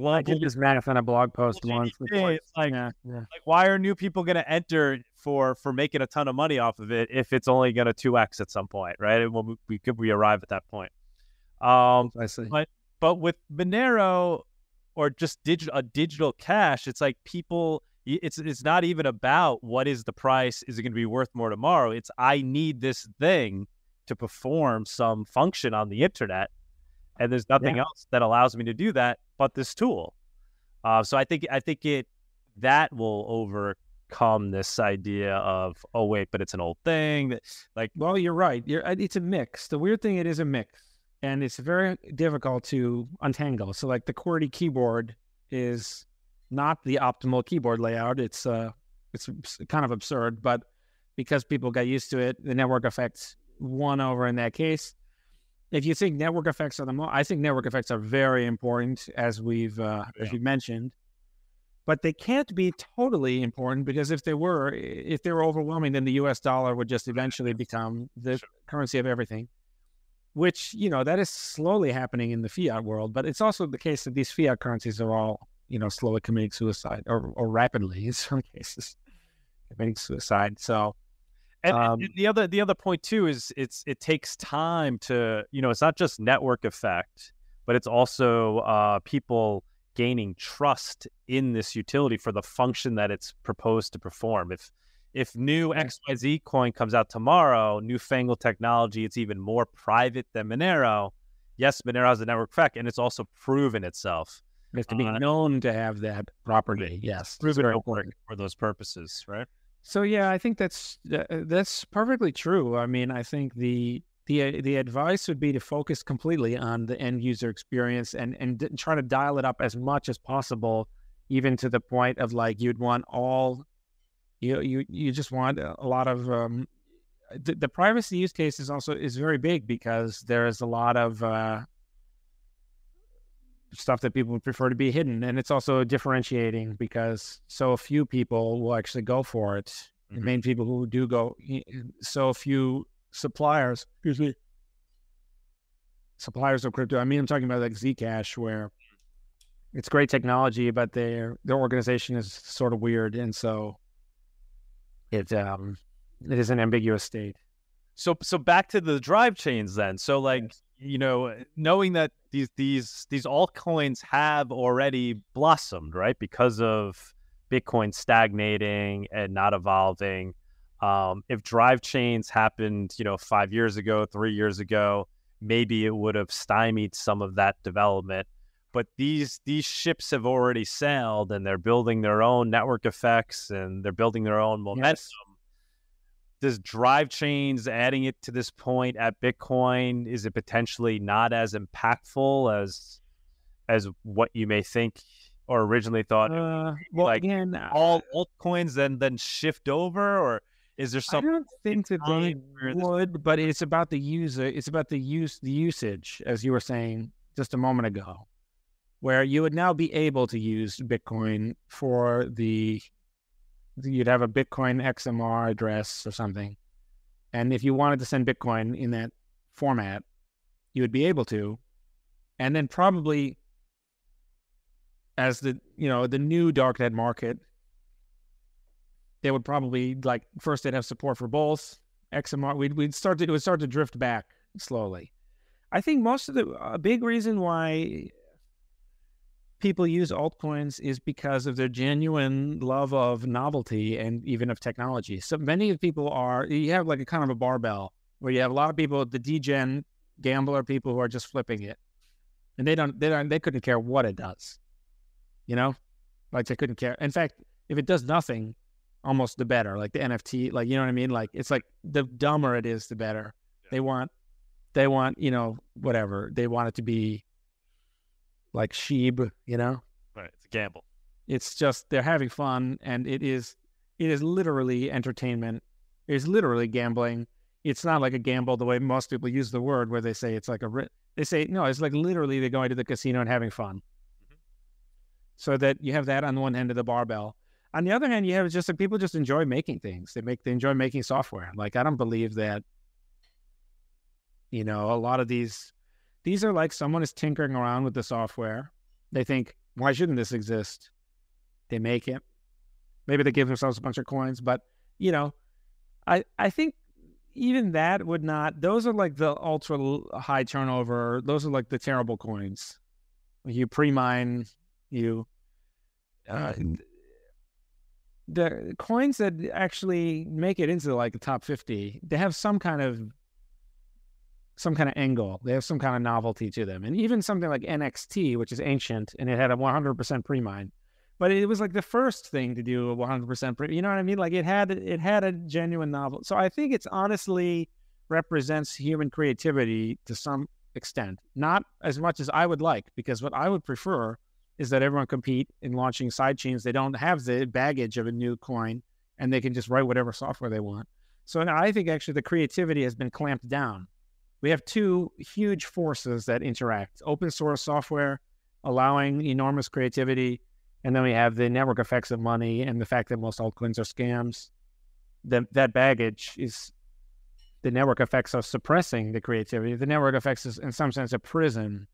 global. I did this math on a blog post once. Like, yeah, yeah. like, why are new people going to enter for for making a ton of money off of it if it's only going to two x at some point, right? When we, we could we arrive at that point. Um, I see. But but with Monero or just digital a digital cash, it's like people. It's it's not even about what is the price. Is it going to be worth more tomorrow? It's I need this thing to perform some function on the internet and there's nothing yeah. else that allows me to do that but this tool. Uh, so I think I think it that will overcome this idea of oh wait, but it's an old thing. That like well, you're right. You're, it's a mix. The weird thing, it is a mix, and it's very difficult to untangle. So like the QWERTY keyboard is not the optimal keyboard layout. It's uh, it's kind of absurd, but because people got used to it, the network effects won over in that case if you think network effects are the most, I think network effects are very important, as we've uh, yeah. as we mentioned. But they can't be totally important because if they were, if they were overwhelming, then the U.S. dollar would just eventually become the sure. currency of everything. Which you know that is slowly happening in the fiat world, but it's also the case that these fiat currencies are all you know slowly committing suicide, or or rapidly in some cases committing suicide. So and, um, and, the other the other point too is it's it takes time to you know it's not just network effect, but it's also uh, people gaining trust in this utility for the function that it's proposed to perform. If if new XYZ coin comes out tomorrow, newfangled technology, it's even more private than Monero. Yes, Monero has a network effect, and it's also proven itself. To be uh, known to have that property. Yes, proven very important for those purposes, right? So yeah, I think that's that's perfectly true. I mean, I think the the the advice would be to focus completely on the end user experience and and try to dial it up as much as possible, even to the point of like you'd want all you you you just want a lot of um, the, the, privacy use case is also is very big because there is a lot of uh, stuff that people would prefer to be hidden, and it's also differentiating because so few people will actually go for it. Mm-hmm. The main people who do go, so few suppliers, excuse me, suppliers of crypto. I mean, I'm talking about like Zcash, where it's great technology, but their their organization is sort of weird, and so it um it is an ambiguous state. So so back to the drive chains then. So like yes. you know, knowing that these these these altcoins have already blossomed, right? Because of Bitcoin stagnating and not evolving. Um, if drive chains happened, you know, five years ago, three years ago, maybe it would have stymied some of that development. But these these ships have already sailed, and they're building their own network effects, and they're building their own momentum. Yes. Does drive chains adding it to this point at Bitcoin is it potentially not as impactful as as what you may think or originally thought? Uh, well, like again, all altcoins then then shift over, or is there something? I don't think that they would, but it's about the user. It's about the use, the usage, as you were saying just a moment ago, where you would now be able to use Bitcoin for the. You'd have a Bitcoin XMR address or something, and if you wanted to send Bitcoin in that format, you would be able to, and then probably as the you know the new darknet market they would probably like first they'd have support for both XMR. We'd we'd start to it would start to drift back slowly. I think most of the a big reason why people use altcoins is because of their genuine love of novelty and even of technology. So many of people are you have like a kind of a barbell where you have a lot of people, the degen gambler people who are just flipping it, and they don't they don't they couldn't care what it does, you know, like they couldn't care. In fact, if it does nothing, almost the better. Like the NFT, like you know what I mean? Like it's like the dumber it is, the better. Yeah. They want, they want, you know, whatever. They want it to be like Sheeb, you know? Right. It's a gamble. It's just they're having fun, and it is, it is literally entertainment. It is literally gambling. It's not like a gamble the way most people use the word, where they say it's like a. They say no. It's like literally they're going to the casino and having fun. Mm-hmm. So that you have that on one end of the barbell on the other hand, you have just like people just enjoy making things. They make they enjoy making software. Like I don't believe that. You know, a lot of these these are like someone is tinkering around with the software. They think, why shouldn't this exist? They make it. Maybe they give themselves a bunch of coins, but you know, I I think even that would not. Those are like the ultra high turnover. Those are like the terrible coins. You pre-mine, you uh, the coins that actually make it into like the top 50 they have some kind of some kind of angle they have some kind of novelty to them and even something like nxt which is ancient and it had a 100% pre-mine but it was like the first thing to do a 100% pre you know what i mean like it had it had a genuine novel so i think it's honestly represents human creativity to some extent not as much as i would like because what i would prefer is that everyone compete in launching side chains. They don't have the baggage of a new coin and they can just write whatever software they want. So I think actually the creativity has been clamped down. We have two huge forces that interact open source software allowing enormous creativity. And then we have the network effects of money and the fact that most altcoins are scams. The, that baggage is the network effects of suppressing the creativity. The network effects is, in some sense, a prison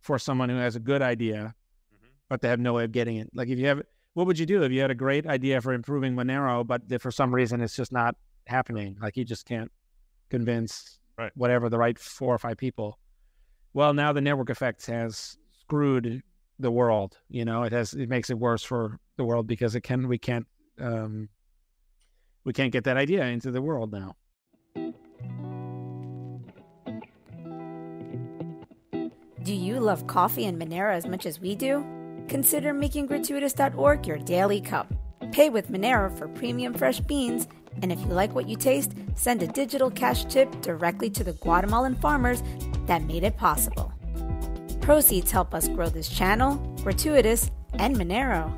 for someone who has a good idea mm-hmm. but they have no way of getting it. Like if you have, what would you do if you had a great idea for improving Monero, but for some reason it's just not happening? Like you just can't convince right. whatever the right four or five people. Well, now the network effects has screwed the world. You know, it has it makes it worse for the world because it can we can't um, we can't get that idea into the world now. Do you love coffee and Monero as much as we do? Consider making gratuitous.org your daily cup. Pay with Monero for premium fresh beans, and if you like what you taste, send a digital cash tip directly to the Guatemalan farmers that made it possible. Proceeds help us grow this channel, Gratuitous, and Monero.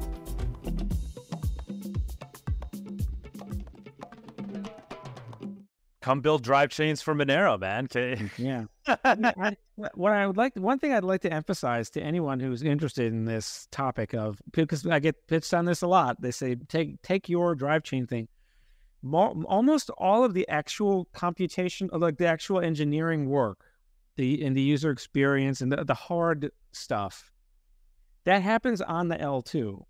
Come build drive chains for Monero, man. Okay. Yeah. I, what I would like, one thing I'd like to emphasize to anyone who's interested in this topic of, because I get pitched on this a lot. They say, take take your drive chain thing. Almost all of the actual computation, like the actual engineering work, the in the user experience and the, the hard stuff, that happens on the L2. Mm-hmm.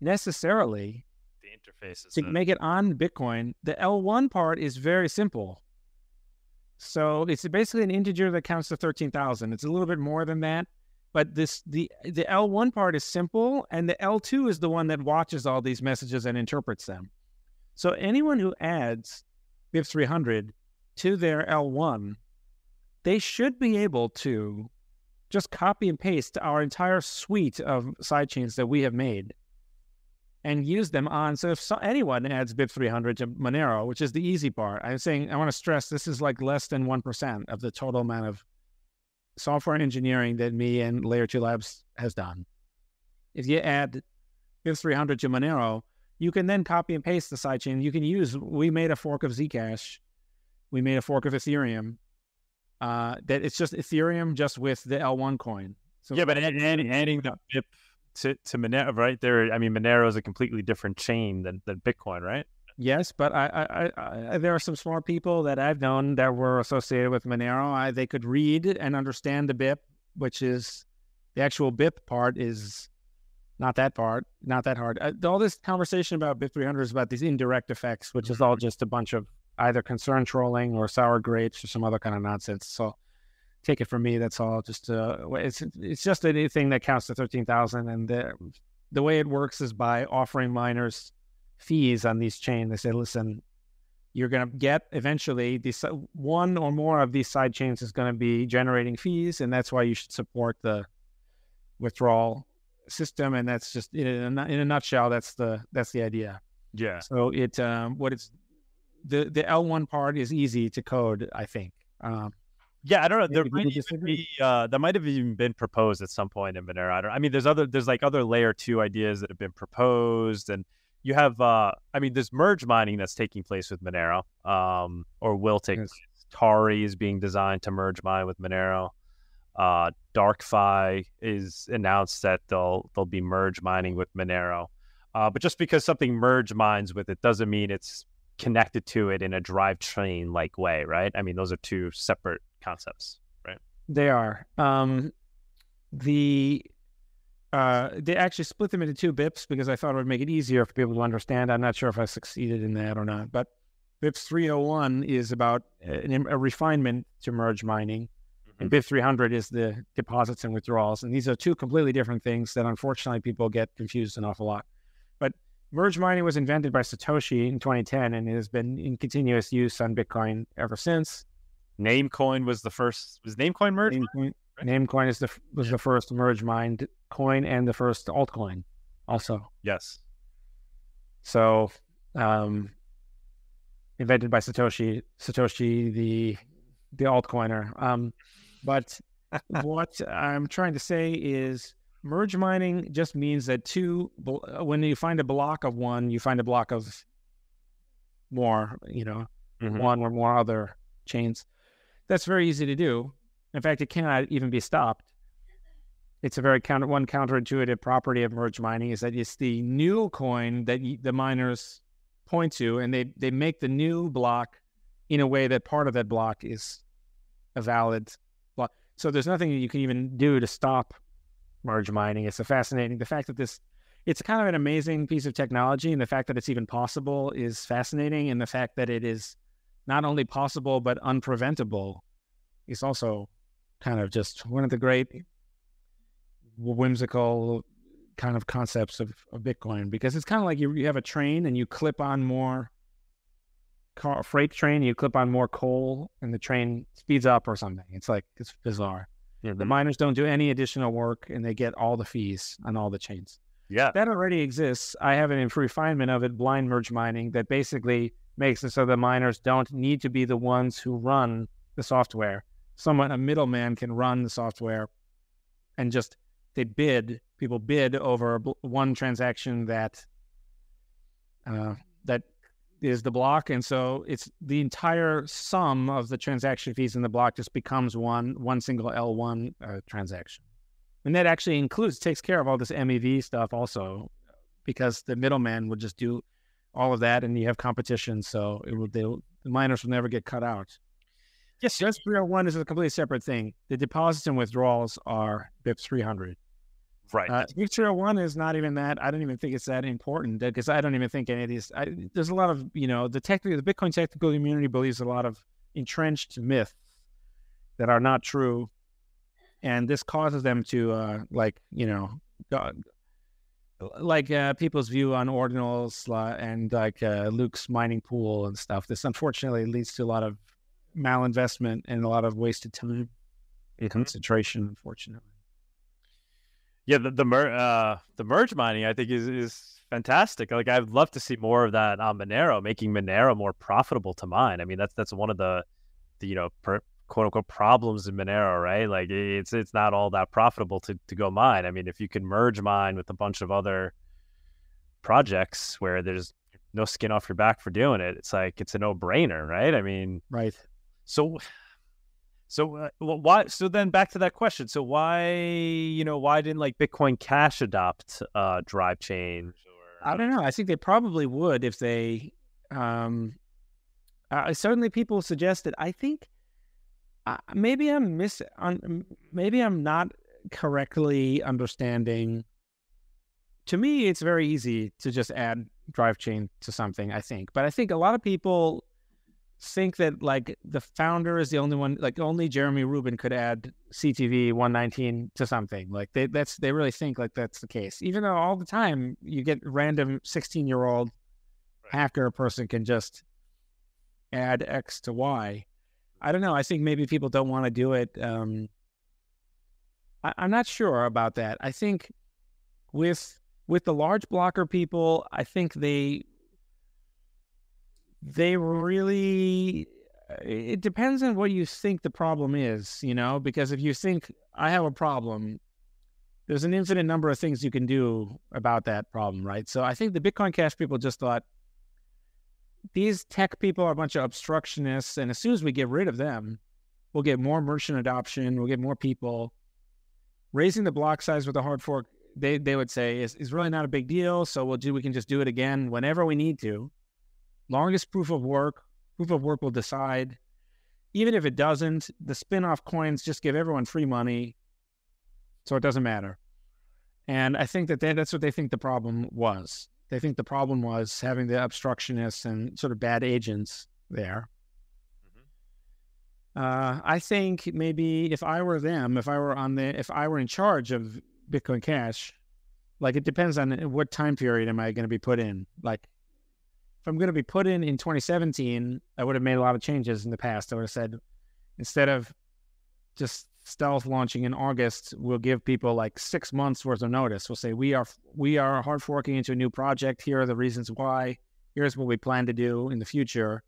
Necessarily, The interfaces to make it on Bitcoin. The L1 part is very simple. So it's basically an integer that counts to 13,000. It's a little bit more than that, but this the the L1 part is simple and the L2 is the one that watches all these messages and interprets them. So anyone who adds BIP 300 to their L1, they should be able to just copy and paste our entire suite of sidechains that we have made and use them on. So if so, anyone adds BIP 300 to Monero, which is the easy part, I'm saying I want to stress this is like less than 1% of the total amount of software engineering that me and Layer 2 Labs has done. If you add BIP 300 to Monero, you can then copy and paste the sidechain. You can use, we made a fork of Zcash. We made a fork of Ethereum. Uh, that it's just Ethereum just with the L1 coin. So yeah, but adding, adding the BIP to, to Monero, right? There, I mean, Monero is a completely different chain than, than Bitcoin, right? Yes, but I, I, I, there are some smart people that I've known that were associated with Monero. I, they could read and understand the BIP, which is the actual BIP part is not that part, not that hard. Uh, all this conversation about BIP 300 is about these indirect effects, which is all mm-hmm. just a bunch of either concern trolling or sour grapes or some other kind of nonsense. So take it from me. That's all. Just uh, it's it's just anything that counts to thirteen thousand, and the the way it works is by offering miners fees on these chains. They say, listen, you're going to get eventually these one or more of these side chains is going to be generating fees, and that's why you should support the withdrawal system. And that's just in a, in a nutshell. That's the that's the idea. Yeah. So it um, what it's the the L one part is easy to code. I think. Um, yeah, I don't know. There might even be uh, that might have even been proposed at some point in Monero. I don't. I mean, there's other there's like other layer two ideas that have been proposed, and you have. uh I mean, there's merge mining that's taking place with Monero, um, or will take. Yes. Tari is being designed to merge mine with Monero. Uh, DarkFi is announced that they'll they'll be merge mining with Monero. Uh, but just because something merge mines with it doesn't mean it's connected to it in a drive chain like way, right? I mean, those are two separate concepts, right? They are. Um, the uh, they actually split them into two BIPs because I thought it would make it easier for people to understand. I'm not sure if I succeeded in that or not, but BIPs 301 is about a, a refinement to merge mining. And BIP 300 is the deposits and withdrawals. And these are two completely different things that unfortunately people get confused an awful lot. But merge mining was invented by Satoshi in 2010 and it has been in continuous use on Bitcoin ever since. Namecoin was the first. Was Namecoin merge? Namecoin, right? Namecoin is the was yeah. the first merge mined coin and the first altcoin, also. Yes. So, um, invented by Satoshi. Satoshi, the the altcoiner. Um, but what I'm trying to say is merge mining just means that two when you find a block of one, you find a block of more. You know, mm-hmm. one or more other chains. That's very easy to do. In fact, it cannot even be stopped. It's a very counter one counterintuitive property of merge mining is that it's the new coin that the miners point to, and they they make the new block in a way that part of that block is a valid. So there's nothing that you can even do to stop merge mining. It's a fascinating. The fact that this it's kind of an amazing piece of technology, and the fact that it's even possible is fascinating, and the fact that it is not only possible but unpreventable is also kind of just one of the great whimsical kind of concepts of, of Bitcoin because it's kind of like you, you have a train and you clip on more car freight train, you clip on more coal, and the train speeds up or something. It's like it's bizarre. The Mhm. miners don't do any additional work, and they get all the fees on all the chains. Yeah. That already exists. I have an refinement of it, blind merge mining, that basically makes it so the miners don't need to be the ones who run the software. Someone, a middleman, can run the software, and just they bid. People bid over one transaction that uh, that is the block, and so it's the entire sum of the transaction fees in the block just becomes one one single L one uh, transaction, and that actually includes takes care of all this MEV stuff also, because the middleman would just do all of that, and you have competition, so it will they, the miners will never get cut out. Yes. Just 301 is a completely separate thing. The deposits and withdrawals are BIP 300. Right. Uh, BIP 301 is not even that. I don't even think it's that important because I don't even think any of these. I, there's a lot of you know the technical, the Bitcoin technical community believes a lot of entrenched myths that are not true, and this causes them to uh, like you know. go- like uh, people's view on ordinals uh, and like uh, Luke's mining pool and stuff. This unfortunately leads to a lot of malinvestment and a lot of wasted time and concentration. Unfortunately, Yeah, the the, mer- uh, the merge mining I think is is fantastic. Like I'd love to see more of that on Monero, making Monero more profitable to mine. I mean, that's that's one of the, the you know per, quote unquote problems in Monero, right? Like it's it's not all that profitable to to go mine. I mean, if you can merge mine with a bunch of other projects where there's no skin off your back for doing it, it's like it's a no brainer, right? I mean, right? so, so uh, wh- why? So then, back to that question. So why, you know, why didn't like Bitcoin Cash adopt uh, drive Chain? Or I don't know. I think they probably would if they. Um, uh, certainly, people suggested. I think uh, maybe I'm miss. On, maybe I'm not correctly understanding. To me, it's very easy to just add drive chain to something. I think, but I think a lot of people think that like the founder is the only one. Like only Jeremy Rubin could add CTV 119 to something. Like they that's they really think like that's the case. Even though all the time you get random 16 year old hacker person can just add X to Y. I don't know. I think maybe people don't want to do it. Um, I, I'm not sure about that. I think with with the large blocker people, I think they they really it depends on what you think the problem is, you know, because if you think I have a problem, there's an infinite number of things you can do about that problem, right? So I think the Bitcoin Cash people just thought these tech people are a bunch of obstructionists, and as soon as we get rid of them, we'll get more merchant adoption, we'll get more people. Raising the block size with a hard fork, they they would say is, is really not a big deal. So we'll do we can just do it again whenever we need to. Longest proof of work, proof of work will decide. Even if it doesn't, the spin-off coins just give everyone free money, so it doesn't matter. And I think that they, that's what they think the problem was. They think the problem was having the obstructionists and sort of bad agents there. Uh, I think maybe if I were them, if I were on the, if I were in charge of Bitcoin Cash, like it depends on what time period am I going to be put in. Like, if I'm going to be put in in 2017, I would have made a lot of changes in the past. I would have said, instead of just stealth launching in August, we'll give people like six months worth of notice. We'll say we are we are hard forking into a new project. Here are the reasons why. Here's what we plan to do in the future.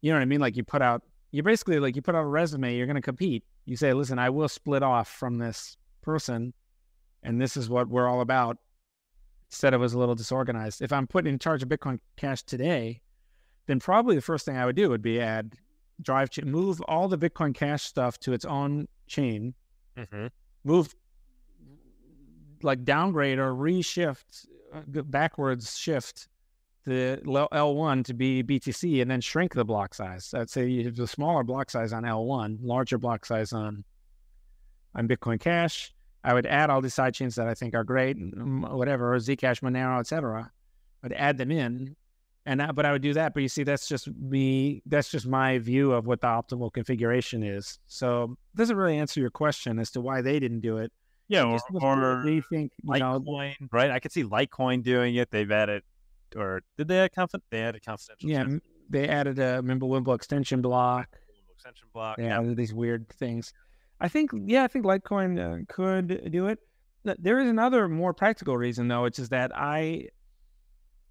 You know what I mean? Like you put out you basically like you put out a resume. You're going to compete. You say, listen, I will split off from this person, and this is what we're all about. Instead, it was a little disorganized. If I'm put in charge of Bitcoin Cash today, then probably the first thing I would do would be add drive chain, move all the Bitcoin Cash stuff to its own chain, Mm-hmm. move like downgrade or reshift uh, backwards shift the L- L1 to be BTC and then shrink the block size. I'd say you have the smaller block size on L1, larger block size on on Bitcoin Cash. I would add all these sidechains that I think are great, mm, whatever Zcash, Monero, etc. I'd add them in, and I, but I would do that. But you see, that's just me. That's just my view of what the optimal configuration is. So it doesn't really answer your question as to why they didn't do it. Yeah, or, or they think you know right? I could see Litecoin doing it. They've added, or did they add confident? They added confidential. Yeah, they added a Mimblewimble extension block. Extension block. Yeah, these weird things. I think, yeah, I think Litecoin uh, could do it. There is another more practical reason, though, which is that I,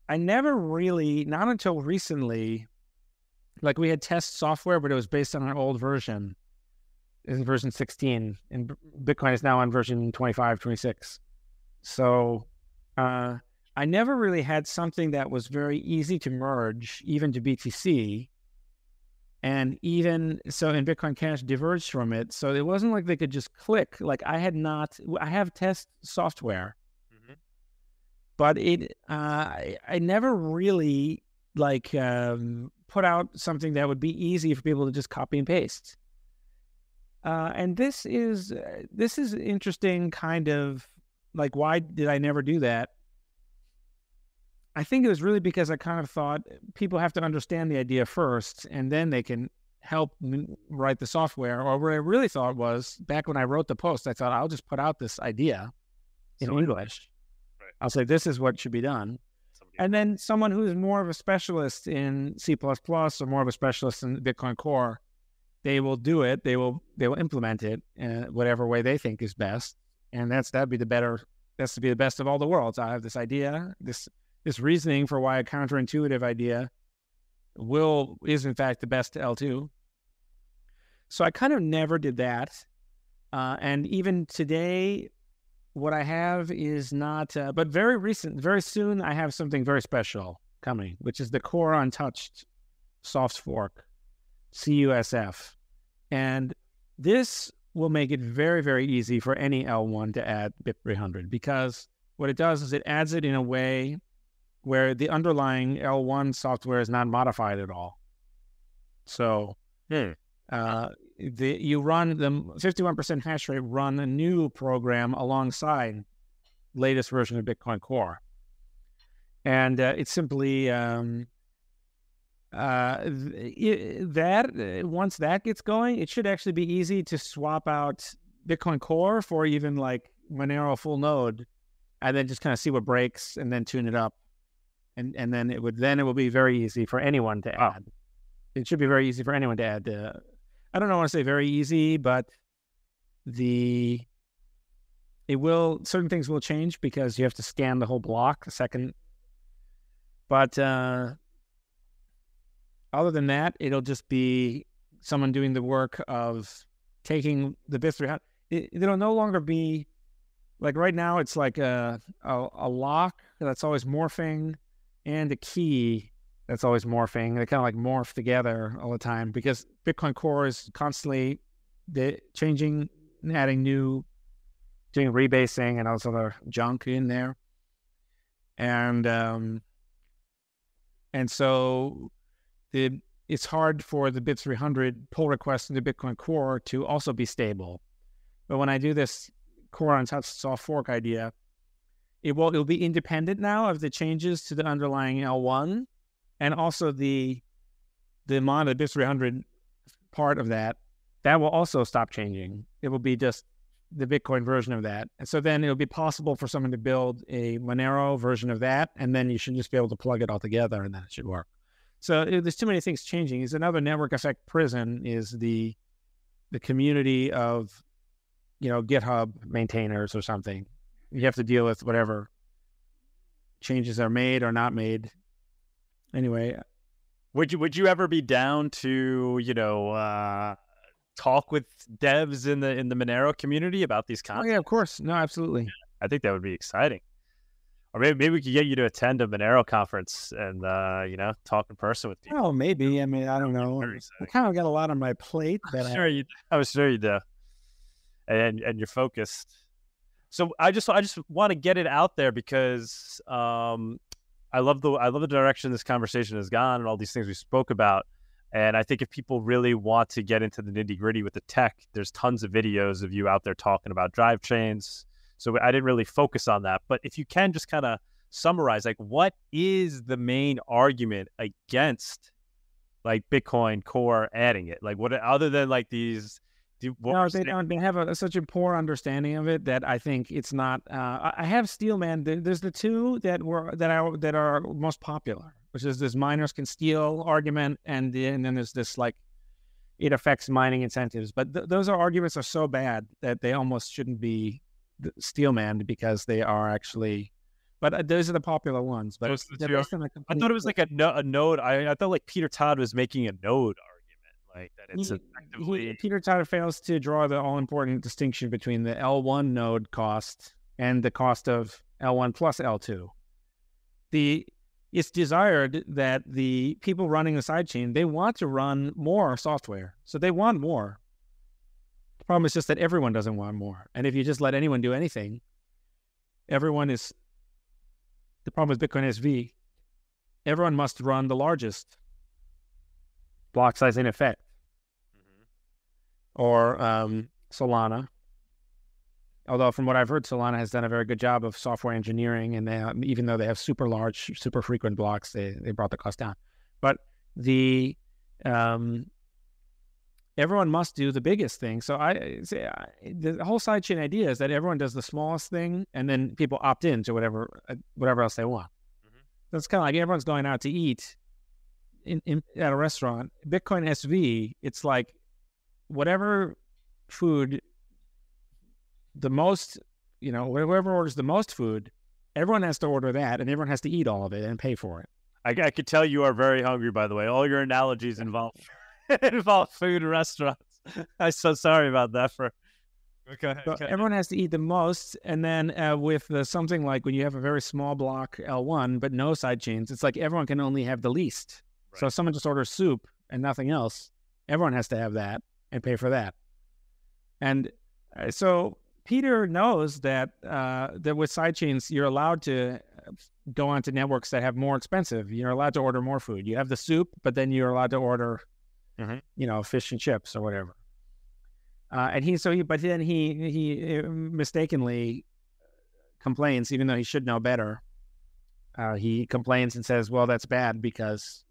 I never really, not until recently, like we had test software, but it was based on an old version. It's version 16, and Bitcoin is now on version 25, 26. So, uh, I never really had something that was very easy to merge, even to BTC and even so in bitcoin cash diverged from it so it wasn't like they could just click like i had not i have test software. Mm-hmm. but it uh, I, I never really like um, put out something that would be easy for people to just copy and paste. Uh, and this is uh, this is interesting kind of like why did i never do that I think it was really because I kind of thought eh, people have to understand the idea first, and then they can help write the software. Or what I really thought was back when I wrote the post, I thought I'll just put out this idea in so, English. Right. I'll say this is what should be done. Somebody and then someone who's more of a specialist in C or more of a specialist in Bitcoin Core, they will do it. They will they will implement it in whatever way they think is best. And that's that'd be the better. That's to be the best of all the worlds. I have this idea. This this reasoning for why a counterintuitive idea will is in fact the best L2. So I kind of never did that. Uh, and even today, what I have is not, uh, but very recent, very soon, I have something very special coming, which is the Core Untouched Soft Fork, CUSF. And this will make it very, very easy for any L1 to add BIP300 because what it does is it adds it in a way where the underlying L1 software is not modified at all. So hmm. uh, the you run the 51% hash rate run a new program alongside latest version of Bitcoin Core, and uh, it's simply um, uh, it, that uh, once that gets going, it should actually be easy to swap out Bitcoin Core for even like Monero full node, and then just kind of see what breaks and then tune it up and and then it would then it will be very easy for anyone to add. Oh. It should be very easy for anyone to add. Uh, I don't know. want to say very easy, but the it will certain things will change because you have to scan the whole block a second. But uh, other than that, it'll just be someone doing the work of taking the bits. It, it'll no longer be like right now. It's like a, a, a lock that's always morphing and a key that's always morphing. They kind of like morph together all the time because Bitcoin Core is constantly changing, and adding new, doing rebasing and all this other junk in there. And um, and so the it's hard for the BIP 300 pull request into Bitcoin Core to also be stable. But when I do this Core Untouched soft fork idea, it will it'll be independent now of the changes to the underlying L1 and also the the mod of BIP 300 part of that that will also stop changing. It will be just the Bitcoin version of that. And so then it'll be possible for someone to build a Monero version of that, and then you should just be able to plug it all together, and then it should work. So it, there's too many things changing. Is another network effect prison is the the community of you know GitHub maintainers or something you have to deal with whatever changes are made or not made. Anyway, would you would you ever be down to you know uh, talk with devs in the in the Monero community about these concepts? Oh yeah, of course. No, absolutely. I think that would be exciting. Or maybe, maybe we could get you to attend a Monero conference and uh, you know talk in person with people. Oh, maybe. I mean, I don't know. I kind of got a lot on my plate. That I'm sure I... you. I was sure you do. And and you're focused so I just I just want to get it out there because um, I love the I love the direction this conversation has gone and all these things we spoke about. And I think if people really want to get into the nitty gritty with the tech, there's tons of videos of you out there talking about drive chains. So I didn't really focus on that. But if you can just kind of summarize, like what is the main argument against like Bitcoin Core adding it? Like what other than like these do, no, they don't. They have a, such a poor understanding of it that I think it's not. Uh, I have Steelman. There's the two that were that are that are most popular. which is this miners can steal argument, and, and then there's this like it affects mining incentives. But th- those are arguments are so bad that they almost shouldn't be steel manned because they are actually. But uh, those are the popular ones. But I thought it was like a, no, a node. I, I thought like Peter Todd was making a node like that it's effectively. He, Peter Todd fails to draw the all important distinction between the L1 node cost and the cost of L1 plus L2. The it's desired that the people running the sidechain they want to run more software so they want more the problem is just that everyone doesn't want more and if you just let anyone do anything everyone is the problem with bitcoin sv everyone must run the largest block size in effect mm-hmm. or um, solana although from what I've heard, Solana has done a very good job of software engineering, and they, even though they have super large, super frequent blocks, they they brought the cost down. But the um, everyone must do the biggest thing. So I say the whole sidechain idea is that everyone does the smallest thing, and then people opt in to whatever uh, whatever else they want. mm hmm So it's kind of like everyone's going out to eat in, in at a restaurant. Bitcoin SV, it's like whatever food the most, you know, whoever orders the most food, everyone has to order that, and everyone has to eat all of it and pay for it. I, I could tell you are very hungry. By the way, all your analogies involve involve food restaurants. I'm so sorry about that. For okay, so okay. everyone has to eat the most, and then uh, with the, something like when you have a very small block L1 but no side chains, it's like everyone can only have the least. Right. So if someone just orders soup and nothing else, everyone has to have that and pay for that. And uh, so Peter knows that uh, that with sidechains, you're allowed to uh, go onto networks that have more expensive. You're allowed to order more food. You have the soup, but then you're allowed to order, mm-hmm. you know, fish and chips or whatever. Uh, and he so he, but then he he uh, mistakenly complains, even though he should know better. Uh, he complains and says, "Well, that's bad because."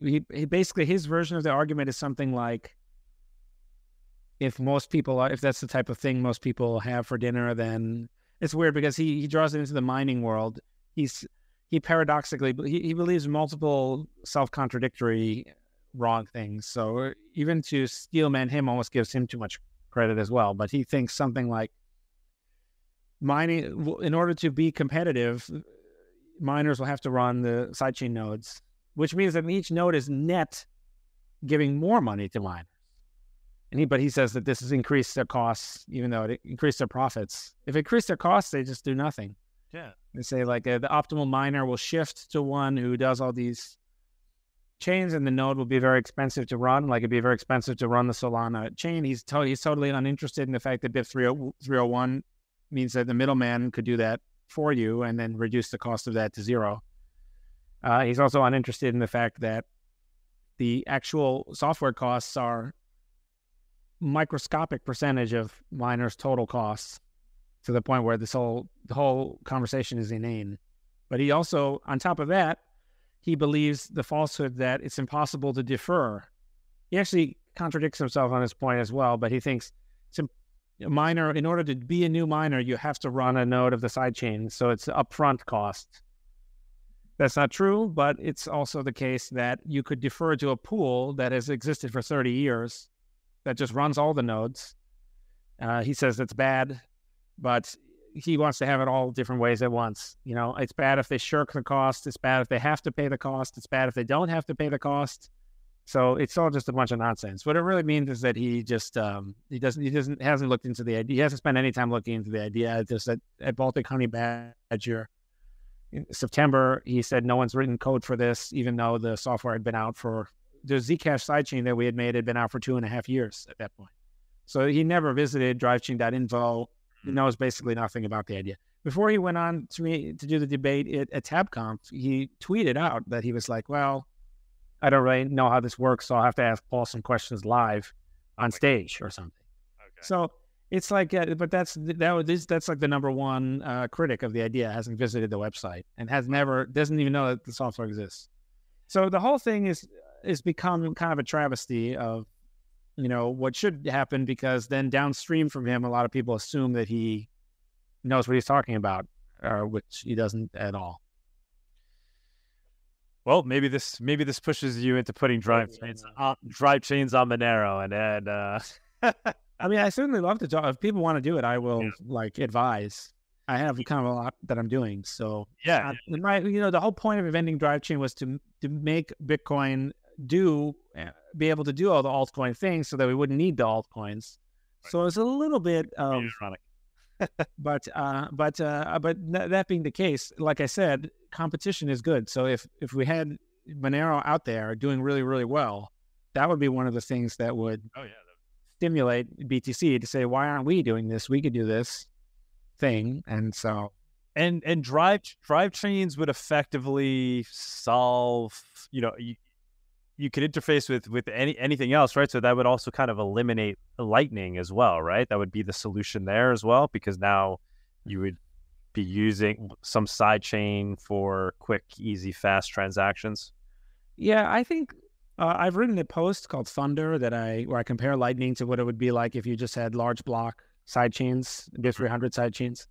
He, he basically his version of the argument is something like if most people are, if that's the type of thing most people have for dinner, then it's weird because he, he draws it into the mining world. He's he paradoxically he, he believes multiple self contradictory wrong things. So even to steelman him almost gives him too much credit as well. But he thinks something like mining in order to be competitive, miners will have to run the sidechain nodes, which means that each node is net giving more money to miners. And he, but he says that this has increased their costs, even though it increased their profits. If it increased their costs, they just do nothing. Yeah. They say like uh, the optimal miner will shift to one who does all these chains, and the node will be very expensive to run. Like it'd be very expensive to run the Solana chain. He's to- he's totally uninterested in the fact that BIP 301 means that the middleman could do that for you and then reduce the cost of that to zero. Uh, he's also uninterested in the fact that the actual software costs are microscopic percentage of miners' total costs to the point where this whole the whole conversation is inane. But he also, on top of that, he believes the falsehood that it's impossible to defer. He actually contradicts himself on this point as well, but he thinks it's a miner in order to be a new miner, you have to run a node of the sidechain, so it's upfront cost. That's not true, but it's also the case that you could defer to a pool that has existed for 30 years that just runs all the nodes. Uh, he says it's bad, but he wants to have it all different ways at once. You know, it's bad if they shirk the cost. It's bad if they have to pay the cost. It's bad if they don't have to pay the cost. So it's all just a bunch of nonsense. What it really means is that he just um, he doesn't he doesn't hasn't looked into the idea. He hasn't spent any time looking into the idea. Just that at Baltic Honey Badger September, he said no one's written code for this, even though the software had been out for the Zcash sidechain that we had made had been out for two and a half years at that point. So he never visited drivechain.info. He hmm. knows basically nothing about the idea. Before he went on to me to do the debate at, at TabConf, he tweeted out that he was like, "Well, I don't really know how this works, so I'll have to ask Paul some questions live on stage or something." Okay. So it's like, uh, but that's that was that's like the number one uh, critic of the idea hasn't visited the website and has never doesn't even know that the software exists. So the whole thing is is become kind of a travesty of you know what should happen because then downstream from him a lot of people assume that he knows what he's talking about uh, which he doesn't at all Well, maybe this maybe this pushes you into putting drive chains on, drive chains on Monero and and uh I mean, I certainly love to talk. If people want to do it, I will yeah. like advise. I have kind of a lot that I'm doing. So yeah, uh, my you know the whole point of inventing drive chain was to to make Bitcoin do eh, be able to do all the altcoin things so that we wouldn't need the altcoins. Right. So it's a little bit of ironic. but uh, but uh, but that being the case, like I said, competition is good. So if if we had Monero out there doing really really well, that would be one of the things that would oh, yeah. Stimulate BTC to say, why aren't we doing this? We could do this thing, and so and and drive drive chains would effectively solve you know you, you could interface with with any anything else right? So that would also kind of eliminate lightning as well right? That would be the solution there as well because now you would be using some side chain for quick easy fast transactions. Yeah i think uh, i've written a post called thunder that i where i compare lightning to what it would be like if you just had large block sidechains, B300 sidechains.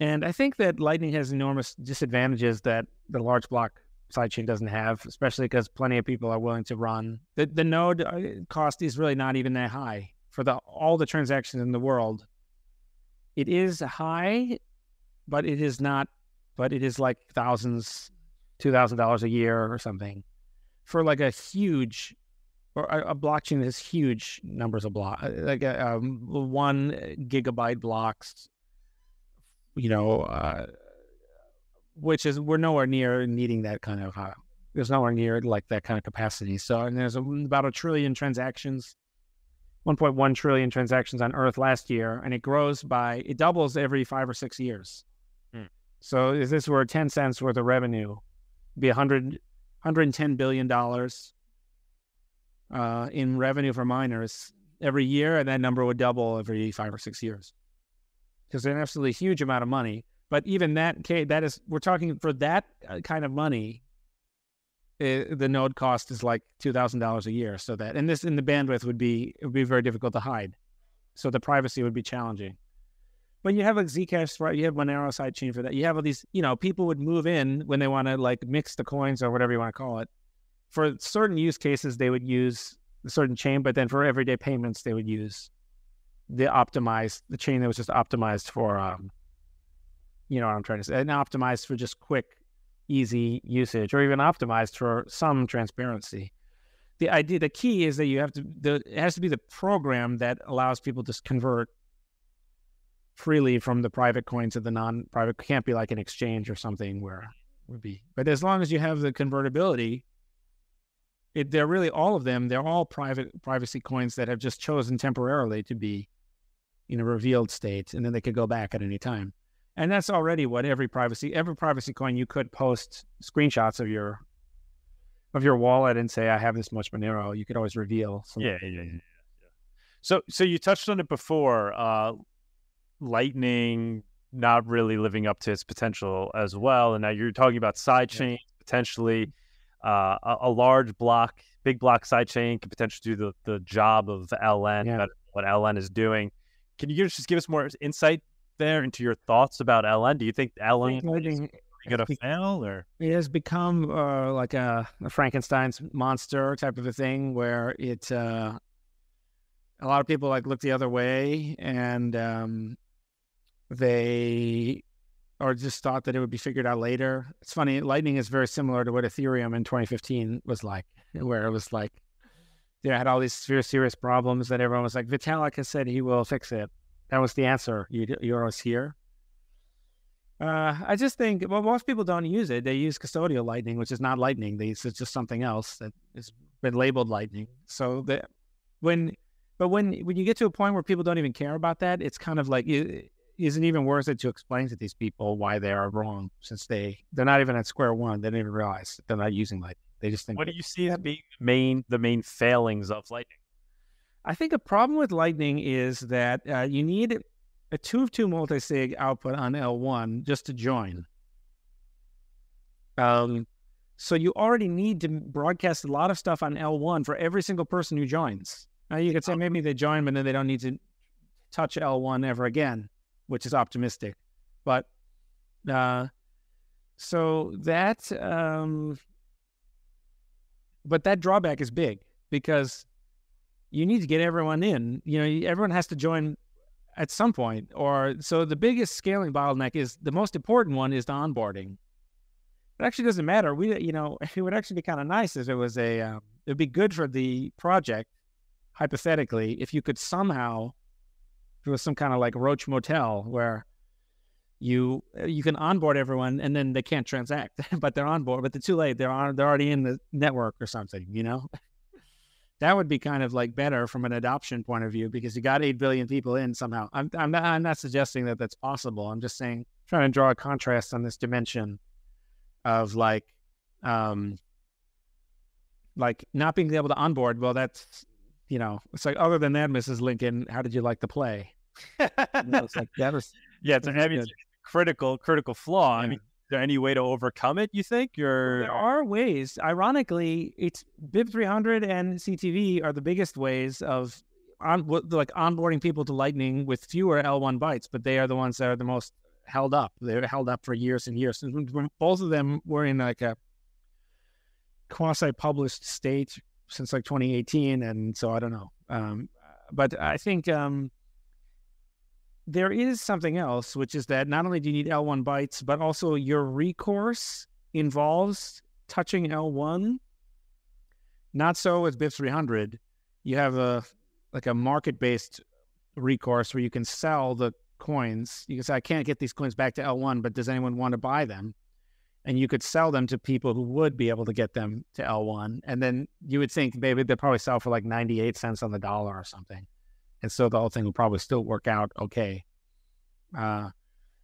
and i think that lightning has enormous disadvantages that the large block sidechain doesn't have, especially because plenty of people are willing to run. The the node uh, cost is really not even that high for the all the transactions in the world. It is high, but it is not. But it is like thousands, two thousand dollars a year or something, for like a huge, or a, a blockchain has huge numbers of blocks, uh, like a, um, one gigabyte blocks. You know. Uh, which is we're nowhere near needing that kind of uh, there's nowhere near like that kind of capacity. So and there's about a trillion transactions, 1.1 trillion transactions on Earth last year, and it grows by it doubles every five or six years. Hmm. So if this were 10 cents worth of revenue, be 100 110 billion dollars uh, in revenue for miners every year, and that number would double every five or six years because it's an absolutely huge amount of money. But even that, okay, that is we're talking for that uh, kind of money. It, eh, the node cost is like two thousand dollars a year. So that and this in the bandwidth would be it would be very difficult to hide. So the privacy would be challenging. But you have a Zcash, right? You have Monero sidechain for that. You have all these, you know, people would move in when they want to like mix the coins or whatever you want to call it. For certain use cases, they would use a certain chain, but then for everyday payments, they would use the optimized the chain that was just optimized for um, you know what I'm trying to say, and optimized for just quick, easy usage, or even optimized for some transparency. The idea, the key is that you have to, the, it has to be the program that allows people to convert freely from the private coin to the non-private. Can't be like an exchange or something where would be. But as long as you have the convertibility, it, they're really all of them. They're all private privacy coins that have just chosen temporarily to be in a revealed state, and then they could go back at any time and that's already what every privacy every privacy coin you could post screenshots of your of your wallet and say I have this much Monero. You could always reveal. Yeah, yeah, yeah, yeah, So, so you touched on it before. Uh, Lightning not really living up to its potential as well, and now you're talking about sidechain yeah. potentially. Uh, a, a, large block, big block sidechain could potentially do the, the job of LN, yeah. what LN is doing. Can you just give us more insight there into your thoughts about LN? Do you think LN is going to fail, or it has become uh, like a, a, Frankenstein's monster type of a thing, where it uh, a lot of people like look the other way, and um, they or just thought that it would be figured out later. It's funny. Lightning is very similar to what Ethereum in 2015 was like, where it was like they had all these very serious problems that everyone was like, Vitalik has said he will fix it. That was the answer. You you're always here. Uh, I just think well, most people don't use it. They use custodial lightning, which is not lightning. They, it's just something else that has been labeled lightning. So that when, but when when you get to a point where people don't even care about that, it's kind of like it isn't even worth it to explain to these people why they are wrong, since they they're not even at square one. They don't even realize they're not using lightning. They just think. What do you see as being main the main failings of lightning? I think a problem with Lightning is that uh, you need a two of two multisig output on L1 just to join. Um, so you already need to broadcast a lot of stuff on L1 for every single person who joins. Now you could say maybe they join, but then they don't need to touch L1 ever again, which is optimistic. But uh, so that, um, but that drawback is big because you need to get everyone in. You know, everyone has to join at some point. Or so the biggest scaling bottleneck is the most important one is the onboarding. It actually doesn't matter. We, you know, it would actually be kind of nice if it was a. Uh, it would be good for the project, hypothetically, if you could somehow, it was some kind of like Roach Motel where you you can onboard everyone and then they can't transact, but they're on board, but they're too late. They're on. They're already in the network or something. You know that would be kind of like better from an adoption point of view because you got 8 billion people in somehow. I'm, I'm, not, I'm not suggesting that that's possible. I'm just saying, trying to draw a contrast on this dimension of like, um, like not being able to onboard. Well, that's, you know, it's like, other than that, Mrs. Lincoln, how did you like the play? You know, it's like, that was, yeah, it's a critical, critical flaw. Yeah. I mean, is there any way to overcome it? You think? You're there are ways. Ironically, it's BIP 300 and CTV are the biggest ways of on like onboarding people to Lightning with fewer L1 bytes, but they are the ones that are the most held up. They're held up for years and years. And both of them were in like a quasi-published state since like 2018, and so I don't know. Um, but I think um, there is something else, which is that not only do you need L1 bytes, but also your recourse involves touching L1. Not so with BIP 300. You have a like a market based recourse where you can sell the coins. You can say, I can't get these coins back to L1, but does anyone want to buy them? And you could sell them to people who would be able to get them to L1. And then you would think maybe they'd probably sell for like 98 cents on the dollar or something and so the whole thing will probably still work out okay. Uh,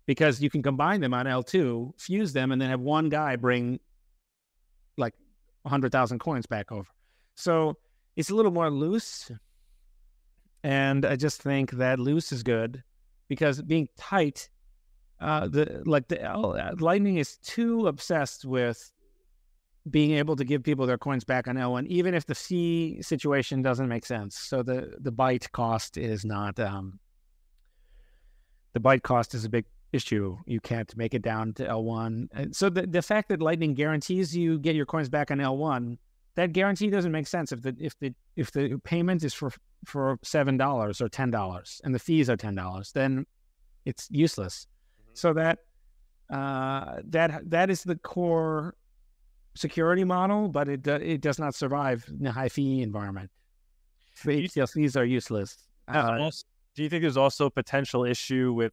because you can combine them on L2, fuse them, and then have one guy bring like 100,000 coins back over. So it's a little more loose. And I just think that loose is good because being tight, uh, the like the L, Lightning is too obsessed with being able to give people their coins back on L1, even if the fee situation doesn't make sense. So the the byte cost is not um, the byte cost is a big issue. You can't make it down to L1. And so the the fact that Lightning guarantees you get your coins back on L1, that guarantee doesn't make sense if the if the if the payment is for for seven dollars or ten dollars and the fees are ten dollars, then it's useless. Mm-hmm. So that uh, that that is the core security model, but it do, it does not survive in a high fee environment. HTLCs are useless. Uh, do you think there's also a potential issue with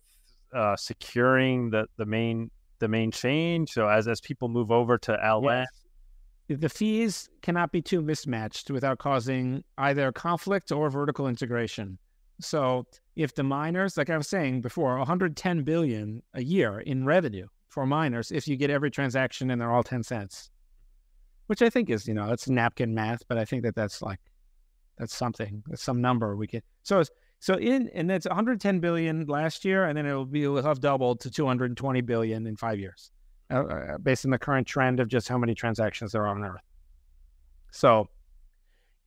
uh, securing the, the main the main chain? So as as people move over to LN, yes. the fees cannot be too mismatched without causing either conflict or vertical integration. So if the miners, like I was saying before, 110 billion a year in revenue for miners, if you get every transaction and they're all 10 cents which I think is, you know, that's napkin math, but I think that that's like, that's something, that's some number we can. So, so in, and that's 110 billion last year, and then it'll be, it'll have doubled to 220 billion in five years, uh, uh, based on the current trend of just how many transactions there are on Earth. So,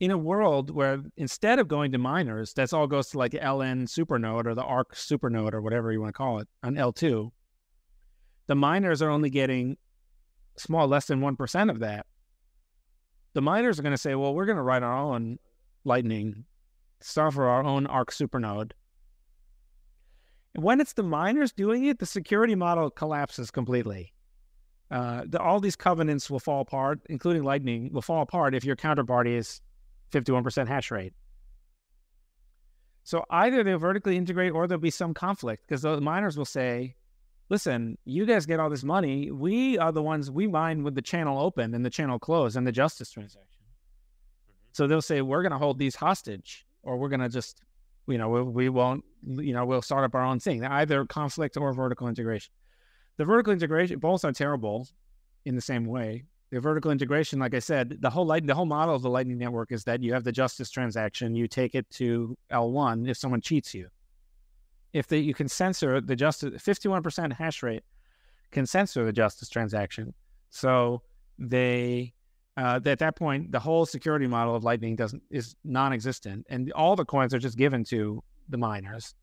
in a world where instead of going to miners, that's all goes to like LN supernode or the Ark supernode or whatever you want to call it on L2, the miners are only getting small, less than 1% of that the miners are going to say, well, we're going to write our own Lightning, start for our own Ark supernode. And when it's the miners doing it, the security model collapses completely. Uh, the, all these covenants will fall apart, including Lightning, will fall apart if your counterparty is 51% hash rate. So either they'll vertically integrate or there'll be some conflict because the miners will say, listen, you guys get all this money. We are the ones we mine with the channel open and the channel closed and the justice transaction. Mm-hmm. So they'll say, we're going to hold these hostage or we're going to just, you know, we, we, won't, you know, we'll start up our own thing, either conflict or vertical integration. The vertical integration, both are terrible in the same way. The vertical integration, like I said, the whole light, the whole model of the Lightning Network is that you have the justice transaction, you take it to L1 if someone cheats you if the, you can censor the justice, 51% hash rate can censor the justice transaction. So they, uh, at that point, the whole security model of Lightning doesn't is non-existent, and all the coins are just given to the miners,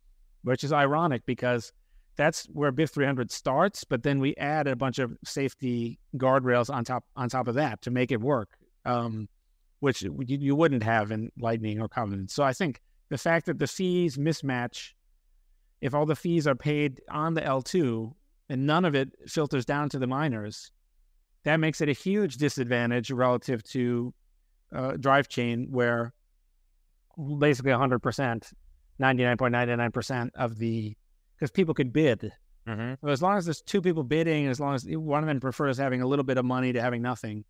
which is ironic because that's where BIP 300 starts. But then we add a bunch of safety guardrails on top on top of that to make it work, um, which you, you wouldn't have in Lightning or Covenant. So I think the fact that the fees mismatch, if all the fees are paid on the L2 and none of it filters down to the miners, that makes it a huge disadvantage relative to uh, drive chain where basically 100%, 99.99% of the, because people could bid. Mm-hmm. So as long as there's two people bidding, as long as one of them prefers having a little bit of money to having nothing,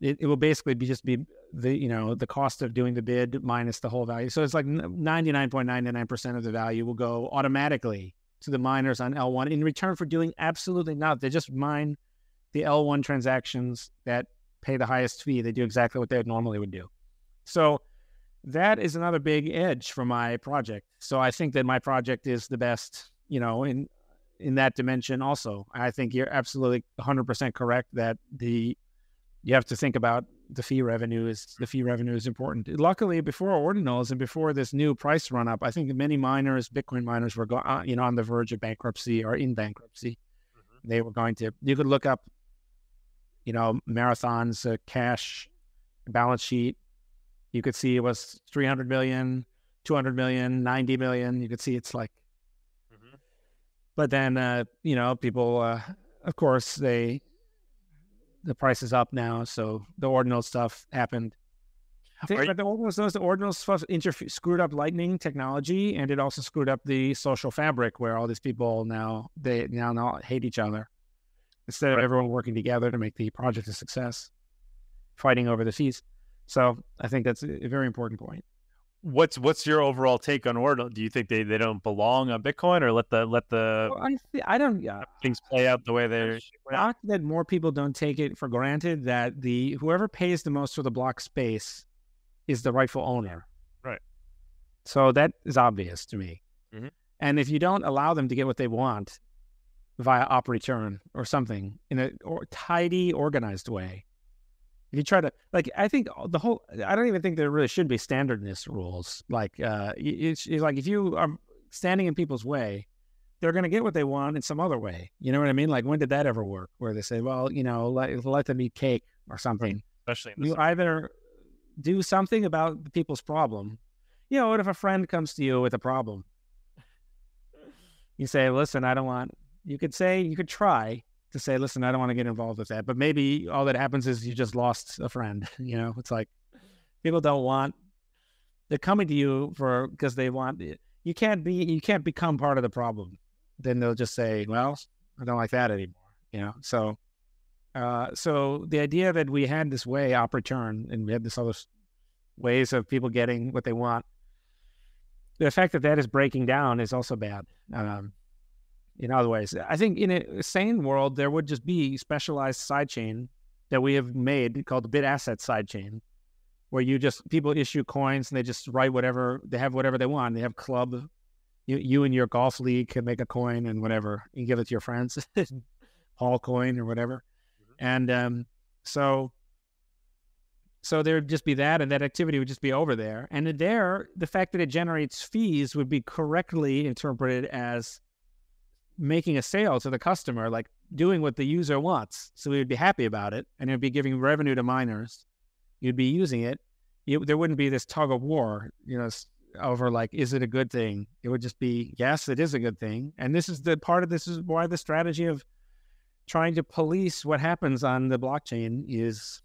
it, it will basically be just be the you know the cost of doing the bid minus the whole value. So it's like 99.99% of the value will go automatically to the miners on L1 in return for doing absolutely nothing. They just mine the L1 transactions that pay the highest fee. They do exactly what they normally would do. So that is another big edge for my project. So I think that my project is the best, you know, in in that dimension also. I think you're absolutely 100% correct that the you have to think about the fee revenue is the fee revenue is important. Luckily, before ordinals and before this new price run up, I think many miners, Bitcoin miners, were go, uh, you know on the verge of bankruptcy or in bankruptcy. Mm-hmm. They were going to. You could look up, you know, Marathon's uh, cash balance sheet. You could see it was 300 million, 200 million, 90 million. You could see it's like. Mm-hmm. But then, uh, you know, people, uh, of course, they the price is up now, so the ordinal stuff happened. Think, but the ordinal, those the ordinal stuff interfe- screwed up Lightning technology, and it also screwed up the social fabric where all these people now they now now hate each other instead of everyone working together to make the project a success, fighting over the fees. So I think that's a very important point what's what's your overall take on Ordinal? Do you think they, they don't belong on Bitcoin, or let the let the well, I, I don't yeah. things play out the way they're shocked that more people don't take it for granted that the whoever pays the most for the block space is the rightful owner. Right. So that is obvious to me. Mm-hmm. And if you don't allow them to get what they want via op return or something in a or tidy, organized way, if you try to like i think the whole i don't even think there really should be standardness rules like uh it's, it's like if you are standing in people's way they're going to get what they want in some other way you know what i mean? Like when did that ever work? Where they say well you know let, let them eat cake or something. especially you either do something about the people's problem you know what if a friend comes to you with a problem? You say listen i don't want you could say you could try to say, listen, I don't want to get involved with that. But maybe all that happens is you just lost a friend. You know, it's like people don't want they're coming to you for because they want you can't be you can't become part of the problem. Then they'll just say, well, I don't like that anymore. You know, so uh, so the idea that we had this way op return and we had this other ways of people getting what they want. The fact that that is breaking down is also bad. Um, in other ways. I think in a sane world, there would just be specialized sidechain that we have made called the Bitasset sidechain, where you just people issue coins and they just write whatever they have, whatever they want. They have club. You, you and your golf league can make a coin and whatever. and give it to your friends, Paul coin or whatever. Mm-hmm. And um, so, so there would just be that, and that activity would just be over there. And there, the fact that it generates fees would be correctly interpreted as making a sale to the customer, like doing what the user wants. So we would be happy about it and it'd be giving revenue to miners. You'd be using it. There wouldn't be this tug of war, you know, over like, is it a good thing? It would just be, yes, it is a good thing. And this is the part of this is why the strategy of trying to police what happens on the blockchain is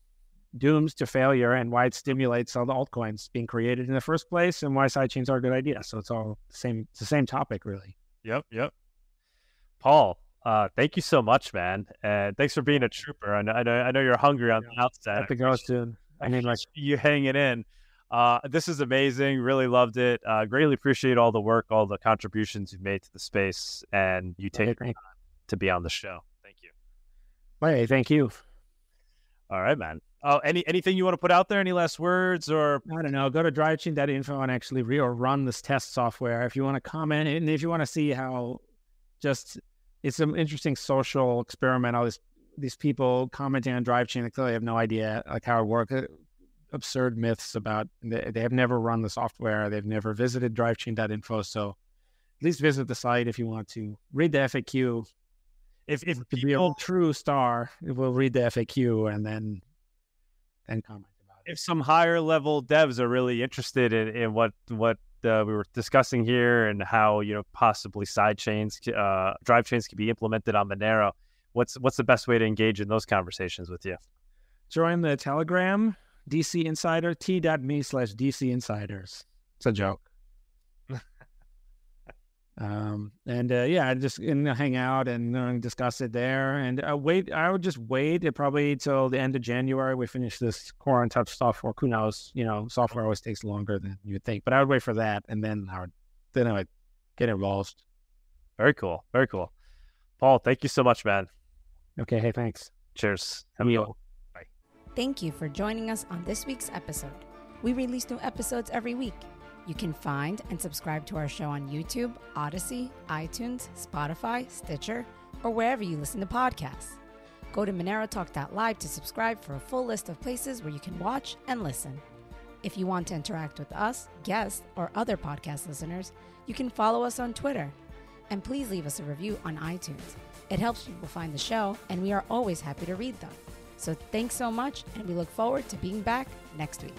doomed to failure and why it stimulates all the altcoins being created in the first place and why sidechains are a good idea. So it's all the same, it's the same topic really. Yep. Yep. Paul, uh, thank you so much, man, and thanks for being a trooper. I know, I know, I know you're hungry on the outset. I think I was soon. I mean, like you hang it in. Uh, this is amazing. Really loved it. Uh, greatly appreciate all the work, all the contributions you've made to the space, and you take time to be on the show. Thank you. Hey, thank you. All right, man. Oh, any anything you want to put out there? Any last words or I don't know. Go to drivechain.info and actually re or run this test software if you want to comment and if you want to see how just it's an interesting social experiment. All these these people commenting on drive chain, they clearly have no idea like how it works. Uh, absurd myths about they, they have never run the software, they've never visited drivechain.info. So at least visit the site if you want to read the FAQ. If if To be a true star, we'll read the FAQ and then then comment about it. if some higher level devs are really interested in, in what what uh, we were discussing here and how you know possibly side chains, uh, drive chains can be implemented on Monero, what's what's the best way to engage in those conversations with you? Join the Telegram, DC Insider, t.me slash DC Insiders. It's a joke. Um, and uh, yeah, I just you know, hang out and uh, discuss it there. And uh, wait, I would just wait it probably till the end of January. We finish this Core Untouched software. Who knows? You know, software always takes longer than you would think. But I would wait for that, and then I would then I would get involved. Very cool, very cool. Paul, thank you so much, man. Okay, hey, thanks. Cheers. Have a good one. Thank you for joining us on this week's episode. We release new episodes every week. You can find and subscribe to our show on YouTube, Odysee, iTunes, Spotify, Stitcher, or wherever you listen to podcasts. Go to MoneroTalk.live to subscribe for a full list of places where you can watch and listen. If you want to interact with us, guests, or other podcast listeners, you can follow us on Twitter. And please leave us a review on iTunes. It helps people find the show, and we are always happy to read them. So thanks so much, and we look forward to being back next week.